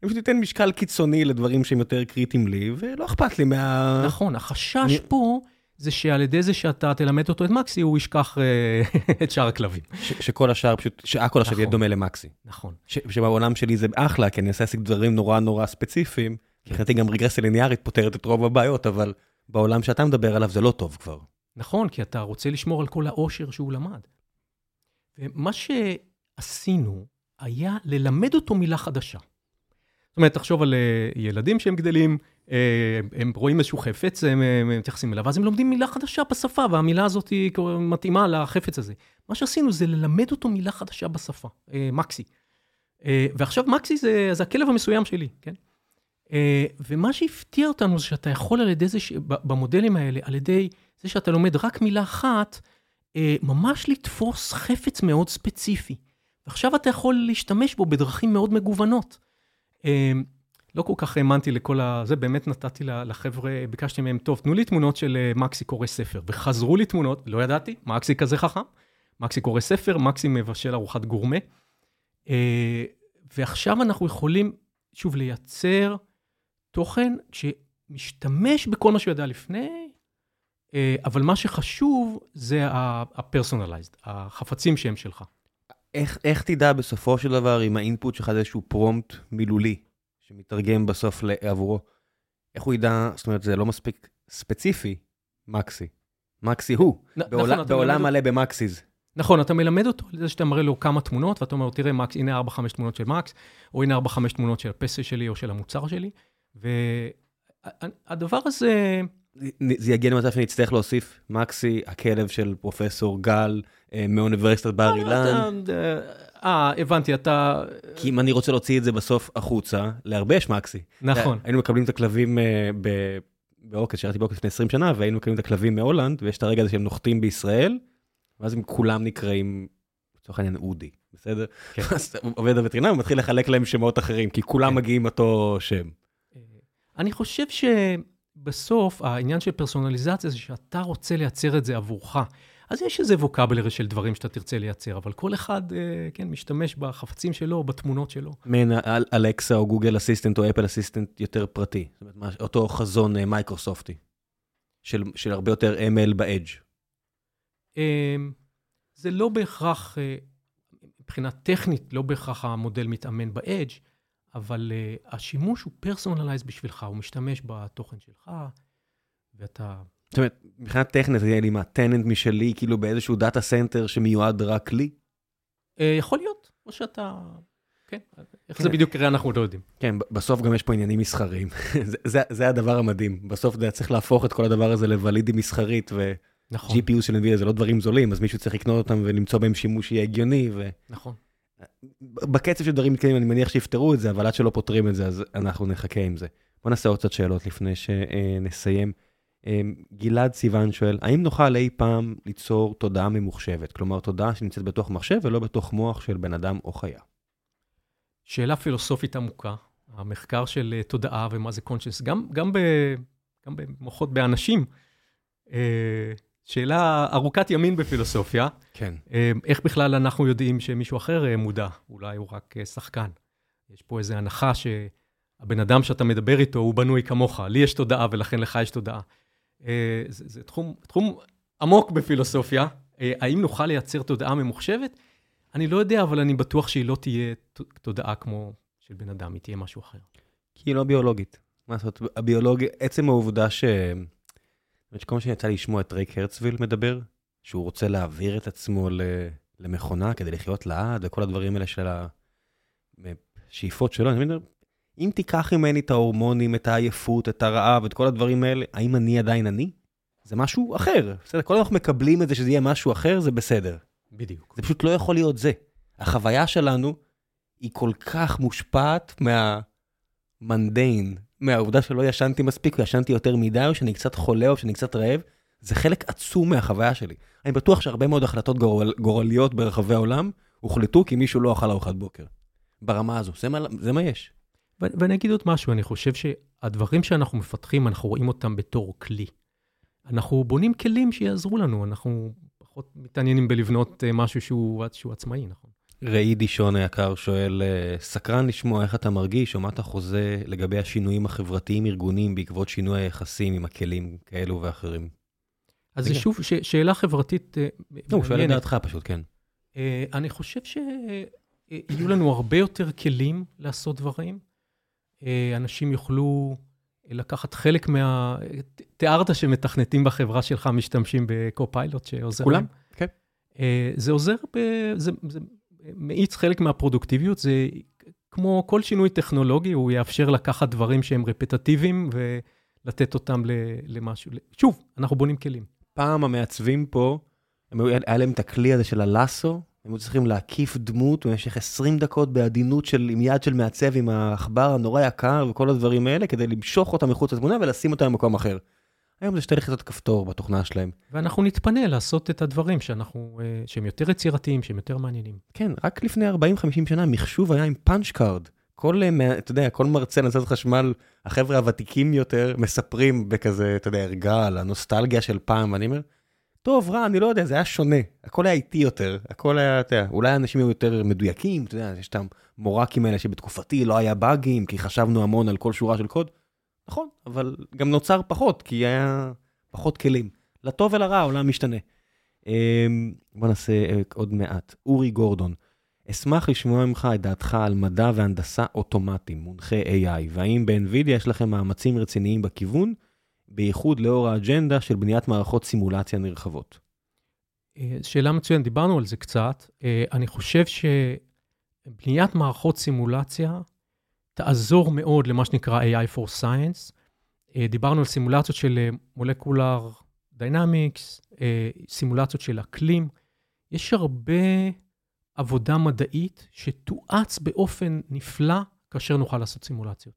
אני פשוט אתן משקל קיצוני לדברים שהם יותר קריטיים לי, ולא אכפת לי מה... נכון, החשש אני... פה זה שעל ידי זה שאתה תלמד אותו את מקסי, הוא ישכח אה, את שאר הכלבים. שכל השאר פשוט, שהכל עכשיו יהיה נכון. דומה למקסי. נכון. שבעולם שלי זה אחלה, כי אני אעשה דברים נורא נורא ספציפיים. מבחינתי גם רגרסיה ליניארית פותרת את רוב הבעיות, אבל בעולם שאתה מדבר עליו זה לא טוב כבר. נכון, כי אתה רוצה לשמור על כל העושר שהוא למד. ומה שעשינו היה ללמד אותו מילה חדשה. זאת אומרת, תחשוב על אה, ילדים שהם גדלים, אה, הם רואים איזשהו חפץ, הם מתייחסים אליו, אז הם לומדים מילה חדשה בשפה, והמילה הזאת היא מתאימה לחפץ הזה. מה שעשינו זה ללמד אותו מילה חדשה בשפה, אה, מקסי. ועכשיו מקסי זה, זה הכלב המסוים שלי, כן? ומה שהפתיע אותנו זה שאתה יכול על ידי זה, במודלים האלה, על ידי זה שאתה לומד רק מילה אחת, ממש לתפוס חפץ מאוד ספציפי. ועכשיו אתה יכול להשתמש בו בדרכים מאוד מגוונות. אמ, לא כל כך האמנתי לכל ה... זה באמת נתתי לחבר'ה, ביקשתי מהם, טוב, תנו לי תמונות של אה, מקסי קורא ספר. וחזרו לי תמונות, לא ידעתי, מקסי כזה חכם. מקסי קורא ספר, מקסי מבשל ארוחת גורמה. אה, ועכשיו אנחנו יכולים, שוב, לייצר תוכן שמשתמש בכל מה שהוא ידע לפני, אה, אבל מה שחשוב זה ה-personalized, החפצים שהם שלך. איך, איך תדע בסופו של דבר אם האינפוט שלך זה איזשהו פרומפט מילולי, שמתרגם בסוף עבורו? איך הוא ידע, זאת אומרת, זה לא מספיק ספציפי, מקסי. מקסי הוא, נ, בעול, נכון, בעולם מלא במקסיז. נכון, אתה מלמד אותו על זה שאתה מראה לו כמה תמונות, ואתה אומר, תראה, מקס, הנה 4-5 תמונות של מקס, או הנה 4-5 תמונות של הפסל שלי או של המוצר שלי, והדבר הזה... זה יגיע למצב שאני אצטרך להוסיף מקסי, הכלב של פרופסור גל אה, מאוניברסיטת בר לא, אילן. אה, הבנתי, אתה... כי אם אני רוצה להוציא את זה בסוף החוצה, להרבה יש מקסי. נכון. היינו מקבלים את הכלבים אה, בעוקץ, שירתי בעוקץ לפני 20 שנה, והיינו מקבלים את הכלבים מהולנד, ויש את הרגע הזה שהם נוחתים בישראל, ואז הם כולם נקראים לצורך העניין אודי, בסדר? כן. אז עובד הווטרינר מתחיל לחלק להם שמות אחרים, כי כולם כן. מגיעים אותו שם. אה, אני חושב שבסוף העניין של פרסונליזציה זה שאתה רוצה לייצר את זה עבורך. אז יש איזה vocabulary של דברים שאתה תרצה לייצר, אבל כל אחד, אה, כן, משתמש בחפצים שלו, בתמונות שלו. מעין אלקסה או גוגל אסיסטנט או אפל אסיסטנט יותר פרטי. זאת אומרת, אותו חזון אה, מייקרוסופטי, של, של הרבה יותר ML ב edge. אמ, זה לא בהכרח, אה, מבחינה טכנית, לא בהכרח המודל מתאמן ב edge, אבל השימוש הוא personalized בשבילך, הוא משתמש בתוכן שלך, ואתה זאת אומרת, מבחינת טכנית, יהיה לי מה, tenant משלי, כאילו באיזשהו data center שמיועד רק לי? אה, יכול להיות, או שאתה... כן, איך זה בדיוק קרה, אנחנו לא יודעים. כן, בסוף גם יש פה עניינים מסחריים. זה הדבר המדהים. בסוף אתה צריך להפוך את כל הדבר הזה לוולידי מסחרית, ו... נכון. GPU של NVIDIA זה לא דברים זולים, אז מישהו צריך לקנות אותם ולמצוא בהם שימוש שיהיה הגיוני. ו... נכון. בקצב של דברים מתקדמים, אני מניח שיפתרו את זה, אבל עד שלא פותרים את זה, אז אנחנו נחכה עם זה. בוא נעשה עוד קצת שאלות לפני שנסיים. אמ, גלעד סיוון שואל, האם נוכל אי פעם ליצור תודעה ממוחשבת? כלומר, תודעה שנמצאת בתוך מחשב ולא בתוך מוח של בן אדם או חיה. שאלה פילוסופית עמוקה, המחקר של uh, תודעה ומה זה קונשס, גם, גם, ב, גם במוחות באנשים. שאלה ארוכת ימין בפילוסופיה. כן. Uh, איך בכלל אנחנו יודעים שמישהו אחר uh, מודע? אולי הוא רק uh, שחקן. יש פה איזו הנחה שהבן אדם שאתה מדבר איתו הוא בנוי כמוך. לי יש תודעה ולכן לך יש תודעה. אה, זה, זה תחום, תחום עמוק בפילוסופיה. אה, האם נוכל לייצר תודעה ממוחשבת? אני לא יודע, אבל אני בטוח שהיא לא תהיה תודעה כמו של בן אדם, היא תהיה משהו אחר. כי היא לא ביולוגית. מה לעשות, הביולוגיה, עצם העובדה ש... כל מה שיצא לי לשמוע את רייק הרצוויל מדבר, שהוא רוצה להעביר את עצמו למכונה כדי לחיות לעד, וכל הדברים האלה של השאיפות שלו, אני אומר, אם תיקח ממני את ההורמונים, את העייפות, את הרעב, את כל הדברים האלה, האם אני עדיין אני? זה משהו אחר. בסדר, כל אנחנו מקבלים את זה שזה יהיה משהו אחר, זה בסדר. בדיוק. זה פשוט לא יכול להיות זה. החוויה שלנו היא כל כך מושפעת מהמנדיין, מהעובדה שלא ישנתי מספיק, או ישנתי יותר מדי, או שאני קצת חולה, או שאני קצת רעב. זה חלק עצום מהחוויה שלי. אני בטוח שהרבה מאוד החלטות גורל, גורליות ברחבי העולם הוחלטו כי מישהו לא אכל ארוחת בוקר. ברמה הזו, זה מה, זה מה יש. ואני אגיד עוד משהו, אני חושב שהדברים שאנחנו מפתחים, אנחנו רואים אותם בתור כלי. אנחנו בונים כלים שיעזרו לנו, אנחנו פחות מתעניינים בלבנות אה, משהו שהוא, שהוא עצמאי, נכון? ראי דישון היקר שואל, אה, סקרן לשמוע איך אתה מרגיש, או מה אתה חוזה לגבי השינויים החברתיים-ארגוניים בעקבות שינוי היחסים עם הכלים כאלו ואחרים. אז זה שוב ש- שאלה חברתית אה, מעניינת. לא, הוא שואל את דעתך פשוט, כן. אני חושב שיהיו לנו הרבה יותר כלים לעשות דברים. אה, אנשים יוכלו לקחת חלק מה... תיארת שמתכנתים בחברה שלך משתמשים בקו-פיילוט שעוזר כולם, כן. אה, זה עוזר, ב... זה, זה מאיץ חלק מהפרודוקטיביות, זה כמו כל שינוי טכנולוגי, הוא יאפשר לקחת דברים שהם רפטטיביים ולתת אותם למשהו. שוב, אנחנו בונים כלים. פעם המעצבים פה, היה להם את הכלי הזה של הלאסו, הם היו צריכים להקיף דמות במשך 20 דקות בעדינות של, עם יד של מעצב עם העכבר הנורא יקר וכל הדברים האלה, כדי למשוך אותם מחוץ לתמונה ולשים אותם במקום אחר. היום זה שתי לחיצות כפתור בתוכנה שלהם. ואנחנו נתפנה לעשות את הדברים שאנחנו, אה, שהם יותר יצירתיים, שהם יותר מעניינים. כן, רק לפני 40-50 שנה מחשוב היה עם punch card. כל, אה, אתה יודע, כל מרצה להנדסת חשמל, החבר'ה הוותיקים יותר, מספרים בכזה, אתה יודע, ערגה על הנוסטלגיה של פעם, ואני אומר, טוב, רע, אני לא יודע, זה היה שונה. הכל היה איטי יותר, הכל היה, אתה יודע, אולי אנשים היו יותר מדויקים, אתה יודע, יש את המורכים האלה שבתקופתי לא היה באגים, כי חשבנו המון על כל שורה של קוד. נכון, אבל גם נוצר פחות, כי היה פחות כלים. לטוב ולרע העולם משתנה. אמ, בוא נעשה אה, עוד מעט. אורי גורדון, אשמח לשמוע ממך את דעתך על מדע והנדסה אוטומטיים, מונחי AI, והאם ב-NVIDIA יש לכם מאמצים רציניים בכיוון, בייחוד לאור האג'נדה של בניית מערכות סימולציה נרחבות? אה, שאלה מצוינת, דיברנו על זה קצת. אה, אני חושב שבניית מערכות סימולציה תעזור מאוד למה שנקרא AI for Science. אה, דיברנו על סימולציות של molecular dynamics, סימולציות של אקלים. יש הרבה עבודה מדעית שתואץ באופן נפלא כאשר נוכל לעשות סימולציות.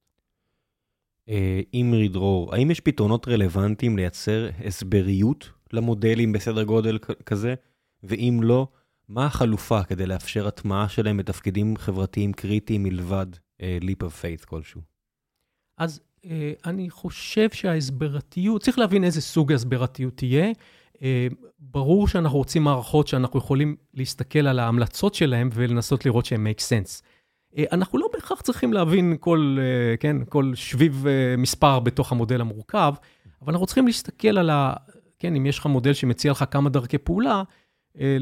אימרי דרור, האם יש פתרונות רלוונטיים לייצר הסברתיות למודלים בסדר גודל כזה? ואם לא, מה החלופה כדי לאפשר הטמעה שלהם בתפקידים חברתיים קריטיים מלבד leap of faith כלשהו? אז אה, אני חושב שההסברתיות, צריך להבין איזה סוג הסברתיות תהיה. אה, ברור שאנחנו רוצים מערכות שאנחנו יכולים להסתכל על ההמלצות שלהם ולנסות לראות שהן make sense. אה, אנחנו לא בהכרח צריכים להבין כל, אה, כן, כל שביב אה, מספר בתוך המודל המורכב, אבל אנחנו צריכים להסתכל על ה... כן, אם יש לך מודל שמציע לך כמה דרכי פעולה, אה,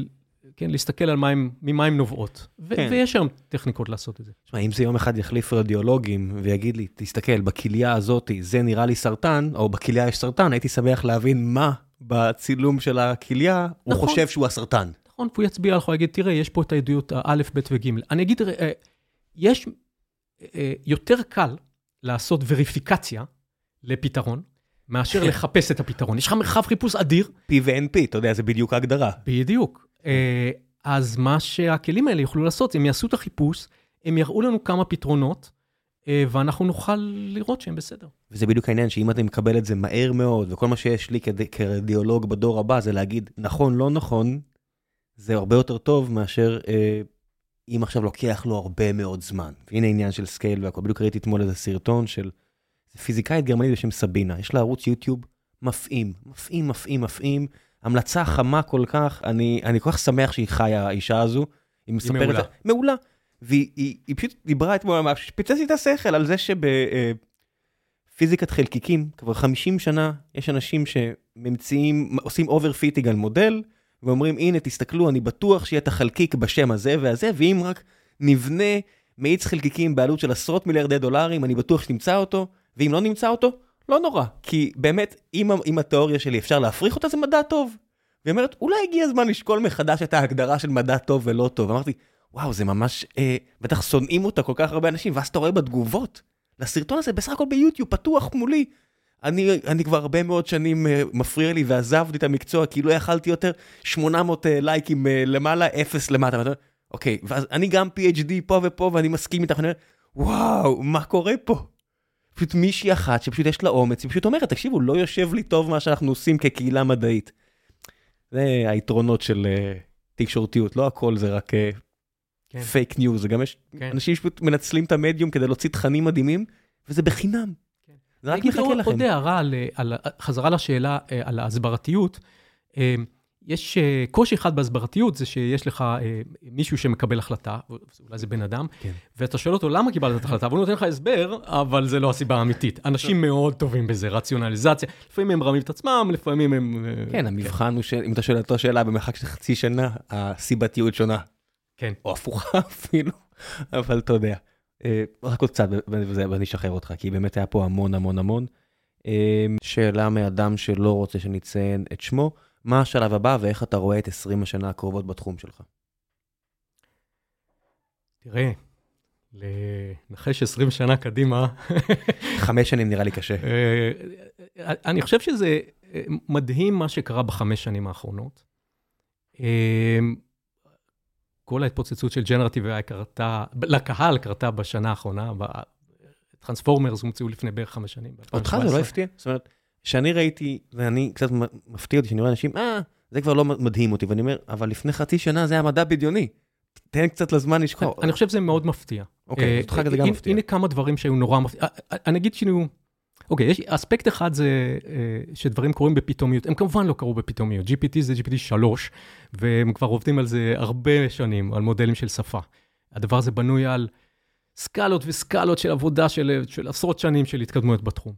כן, להסתכל על מה הם, ממה הם נובעות. ו- כן. ויש היום טכניקות לעשות את זה. תשמע, אם זה יום אחד יחליף רדיולוגים ויגיד לי, תסתכל, בכליה הזאת זה נראה לי סרטן, או בכליה יש סרטן, הייתי שמח להבין מה בצילום של הכליה הוא נכון. חושב שהוא הסרטן. נכון, והוא יצביע לך, הוא יגיד, תראה, יש פה את העדויות האלף, בית וג'. אני אגיד, אה, יש אה, יותר קל לעשות וריפיקציה לפתרון, מאשר לחפש את הפתרון. יש לך מרחב חיפוש אדיר, P ו-NP, אתה יודע, זה בדיוק ההגדרה. בדיוק. אה, אז מה שהכלים האלה יוכלו לעשות, הם יעשו את החיפוש, הם יראו לנו כמה פתרונות, אה, ואנחנו נוכל לראות שהם בסדר. וזה בדיוק העניין, שאם אתה מקבל את זה מהר מאוד, וכל מה שיש לי כרדיולוג בדור הבא זה להגיד נכון, לא נכון, זה הרבה יותר טוב מאשר אה, אם עכשיו לוקח לו הרבה מאוד זמן. והנה העניין של scale והכל. בדיוק ראיתי אתמול איזה סרטון של פיזיקאית גרמנית בשם סבינה, יש לה ערוץ יוטיוב מפעים, מפעים, מפעים, מפעים, המלצה חמה כל כך, אני, אני כל כך שמח שהיא חיה, האישה הזו. היא מספרת... מעולה. מעולה. והיא היא, היא פשוט דיברה אתמול, שפיצץ לי את השכל על זה שבפיזיקת חלקיקים, כבר 50 שנה, יש אנשים שממציאים, עושים overfitting על מודל, ואומרים, הנה, תסתכלו, אני בטוח שיהיה את החלקיק בשם הזה והזה, ואם רק נבנה מאיץ חלקיקים בעלות של עשרות מיליארדי דולרים, אני בטוח שנמצא אותו, ואם לא נמצא אותו, לא נורא. כי באמת, אם, אם התיאוריה שלי אפשר להפריך אותה, זה מדע טוב. והיא אומרת, אולי הגיע הזמן לשקול מחדש את ההגדרה של מדע טוב ולא טוב. אמרתי, וואו, זה ממש, אה, בטח שונאים אותה כל כך הרבה אנשים, ואז אתה רואה בתגובות לסרטון הזה, בסך הכל ביוטיוב, פתוח מולי. אני, אני כבר הרבה מאוד שנים אה, מפריע לי ועזבתי את המקצוע, כי לא יכלתי יותר, 800 אה, לייקים אה, למעלה, אפס למטה. ואתה אוקיי, ואז אני גם PhD פה ופה, ואני מסכים איתך, ואני אומר, וואו, מה קורה פה? פשוט מישהי אחת שפשוט יש לה אומץ, היא פשוט אומרת, תקשיבו, לא יושב לי טוב מה שאנחנו עושים כקהילה מדעית. זה היתרונות של אה, תקשורתיות, לא הכל זה רק כן. fake news, זה גם יש כן. אנשים שפשוט מנצלים את המדיום כדי להוציא תכנים מדהימים, וזה בחינם. כן. זה רק מחכה לכם. עוד הערה על, על, חזרה לשאלה אה, על ההסברתיות. יש אה, קושי אחד בהסברתיות, זה שיש לך אה, מישהו שמקבל החלטה, אולי זה בן אדם, כן. ואתה שואל אותו למה קיבלת את ההחלטה, והוא נותן לך הסבר, אבל זה לא הסיבה האמיתית. אנשים מאוד טובים בזה, רציונליזציה. לפעמים הם מרמים את עצמם, לפעמים הם... אה, כן, המבחן הוא שאם אתה שואל אותו שאלה במרחק של חצי שנה, הסיבתיות שונה. כן. או הפוכה אפילו, אבל אתה יודע. אה, רק עוד קצת ואני אשחרר אותך, כי באמת היה פה המון המון המון. שאלה מאדם שלא רוצה שנציין את שמו, מה השלב הבא ואיך אתה רואה את 20 השנה הקרובות בתחום שלך? תראה, לנחש 20 שנה קדימה, חמש שנים נראה לי קשה. אה, אני חושב שזה אה, מדהים מה שקרה בחמש שנים האחרונות. אה, כל ההתפוצצות של ג'נרטיב AI קרתה, לקהל קרתה בשנה האחרונה, טרנספורמרס הומצאו לפני בערך חמש שנים. אותך זה ב-2017. לא הפתיע? זאת אומרת, שאני ראיתי, ואני קצת מפתיע אותי שאני רואה אנשים, אה, זה כבר לא מדהים אותי, ואני אומר, אבל לפני חצי שנה זה היה מדע בדיוני. תן קצת לזמן לשקוע. אני חושב שזה מאוד מפתיע. אוקיי, אה, אותך זה גם הנה- מפתיע. הנה כמה דברים שהיו נורא מפתיעים. אני אגיד כאילו, אוקיי, יש אספקט אחד זה אה, שדברים קורים בפתאומיות. הם כמובן לא קרו בפתאומיות. GPT זה GPT 3, והם כבר עובדים על זה הרבה שנים, על מודלים של שפה. הדבר הזה בנוי על סקלות וסקלות של עבודה של, של עשרות שנים של התקדמויות בתחום.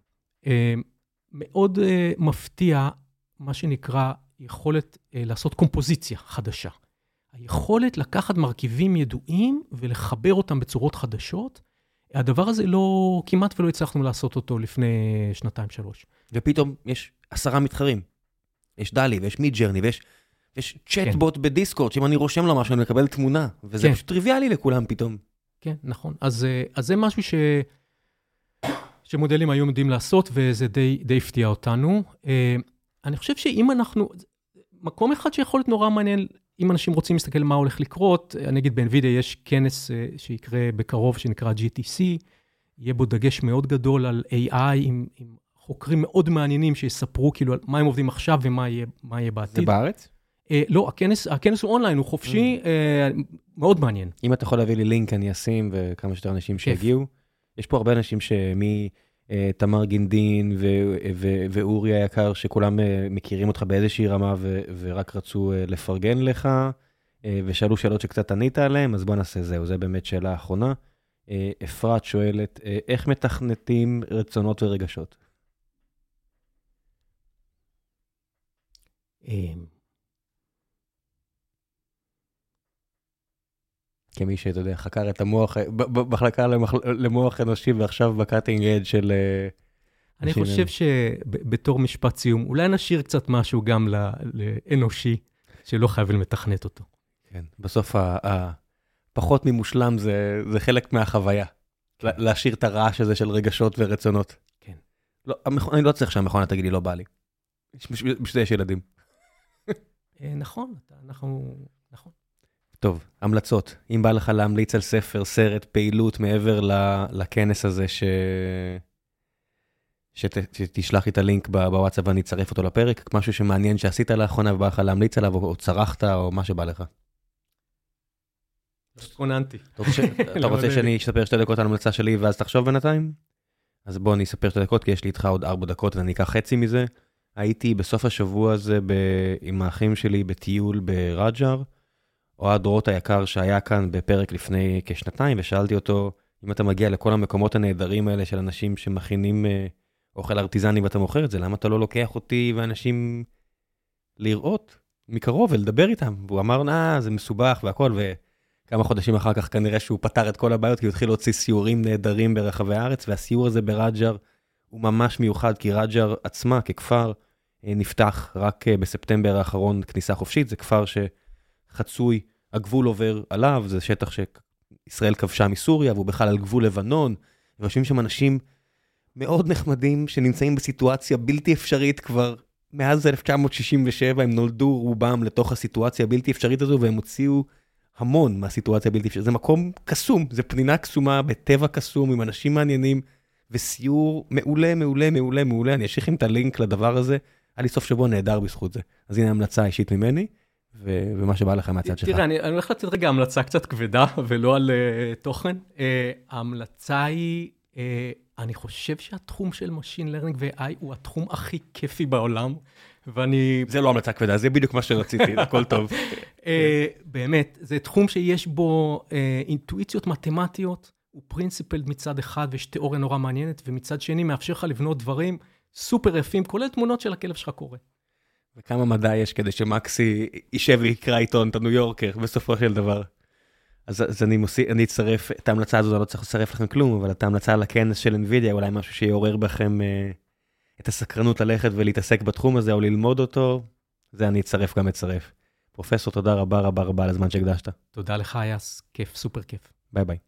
מאוד אה, מפתיע, מה שנקרא, יכולת אה, לעשות קומפוזיציה חדשה. היכולת לקחת מרכיבים ידועים ולחבר אותם בצורות חדשות, הדבר הזה לא, כמעט ולא הצלחנו לעשות אותו לפני שנתיים-שלוש. ופתאום יש עשרה מתחרים. יש דלי ויש מיד ג'רני ויש יש צ'טבוט בדיסקורד, שאם אני רושם לו משהו אני מקבל תמונה, וזה כן. פשוט טריוויאלי לכולם פתאום. כן, נכון. אז, אה, אז זה משהו ש... שמודלים היו יודעים לעשות, וזה די, די הפתיע אותנו. אה, אני חושב שאם אנחנו... מקום אחד שיכול להיות נורא מעניין, אם אנשים רוצים להסתכל מה הולך לקרות, אני אגיד באנווידיה יש כנס אה, שיקרה בקרוב, שנקרא GTC, יהיה בו דגש מאוד גדול על AI, עם, עם חוקרים מאוד מעניינים שיספרו כאילו על מה הם עובדים עכשיו ומה יהיה, יהיה זה בעתיד. בארץ? אה, לא, הכנס, הכנס הוא אונליין, הוא חופשי, אה, מאוד מעניין. אם אתה יכול להביא לי לינק, אני אשים, וכמה שיותר אנשים שיגיעו. יש פה הרבה אנשים שמתמר גינדין ו- ו- ואורי היקר, שכולם אה, מכירים אותך באיזושהי רמה ו- ורק רצו אה, לפרגן לך, אה, ושאלו שאלות שקצת ענית עליהן, אז בוא נעשה זהו, זה באמת שאלה אחרונה. אה, אפרת שואלת, אה, איך מתכנתים רצונות ורגשות? כמי שאתה יודע, חקר את המוח, במחלקה למח- למוח אנושי ועכשיו בקאטינג אד של... אה, אני חושב שבתור משפט סיום, אולי נשאיר קצת משהו גם לאנושי, שלא חייבים לתכנת אותו. כן, בסוף ה- ה- פחות ממושלם זה, זה חלק מהחוויה. לה- להשאיר את הרעש הזה של רגשות ורצונות. כן. לא. אני לא צריך שהמכונה תגיד לי לא בא לי. בשביל זה יש ילדים. אה, נכון, אנחנו... נכון. טוב, המלצות. אם בא לך להמליץ על ספר, סרט, פעילות מעבר לכנס הזה, ש... שת... שתשלח לי את הלינק בוואטסאפ ואני אצרף אותו לפרק, משהו שמעניין שעשית לאחרונה ובא לך להמליץ עליו, או, צרחת, או מה שבא לך. לא התכוננתי. אתה רוצה, שאני. אספר שתי דקות על המלצה שלי ואז תחשוב בינתיים? אז בוא אני אספר שתי דקות, כי יש לי איתך עוד ארבע דקות ואני אקח חצי מזה. הייתי בסוף השבוע הזה ב... עם האחים שלי בטיול ברג'ר. אוהד רוט היקר שהיה כאן בפרק לפני כשנתיים, ושאלתי אותו, אם אתה מגיע לכל המקומות הנהדרים האלה של אנשים שמכינים אה, אוכל ארטיזני ואתה מוכר את זה, למה אתה לא לוקח אותי ואנשים לראות מקרוב ולדבר איתם? והוא אמר, אה, זה מסובך והכל, וכמה חודשים אחר כך כנראה שהוא פתר את כל הבעיות, כי הוא התחיל להוציא סיורים נהדרים ברחבי הארץ, והסיור הזה ברג'ר הוא ממש מיוחד, כי רג'ר עצמה ככפר אה, נפתח רק בספטמבר האחרון כניסה חופשית, זה כפר שחצוי, הגבול עובר עליו, זה שטח שישראל כבשה מסוריה, והוא בכלל על גבול לבנון, ויושבים שם אנשים מאוד נחמדים שנמצאים בסיטואציה בלתי אפשרית כבר מאז 1967, הם נולדו רובם לתוך הסיטואציה הבלתי אפשרית הזו, והם הוציאו המון מהסיטואציה הבלתי אפשרית. זה מקום קסום, זה פנינה קסומה בטבע קסום עם אנשים מעניינים, וסיור מעולה, מעולה, מעולה, מעולה. אני אשאיר לכם את הלינק לדבר הזה. היה לי סוף שבוע נהדר בזכות זה. אז הנה המלצה אישית ממני, ומה שבא לכם מהצד שלך. תראה, אני הולך לתת רגע המלצה קצת כבדה ולא על אה, תוכן. אה, ההמלצה היא, אה, אני חושב שהתחום של Machine Learning ו-AI הוא התחום הכי כיפי בעולם, ואני זה לא המלצה כבדה, זה בדיוק מה שרציתי, הכל טוב. באמת, זה תחום שיש בו אינטואיציות מתמטיות, הוא principled מצד אחד ויש תיאוריה נורא מעניינת, ומצד שני מאפשר לך לבנות דברים סופר יפים, כולל תמונות של הכלב שלך קורא. וכמה מדע יש כדי שמקסי יישב ויקרא עיתון, את הניו יורקר, בסופו של דבר. אז, אז אני מוסיף, אני אצרף, את ההמלצה הזאת אני לא צריך לצרף לכם כלום, אבל את ההמלצה לכנס של NVIDIA, אולי משהו שיעורר בכם אה, את הסקרנות ללכת ולהתעסק בתחום הזה, או ללמוד אותו, זה אני אצרף גם אצרף. פרופסור, תודה רבה רבה רבה על הזמן שהקדשת. תודה לך, היה כיף, סופר כיף. ביי ביי.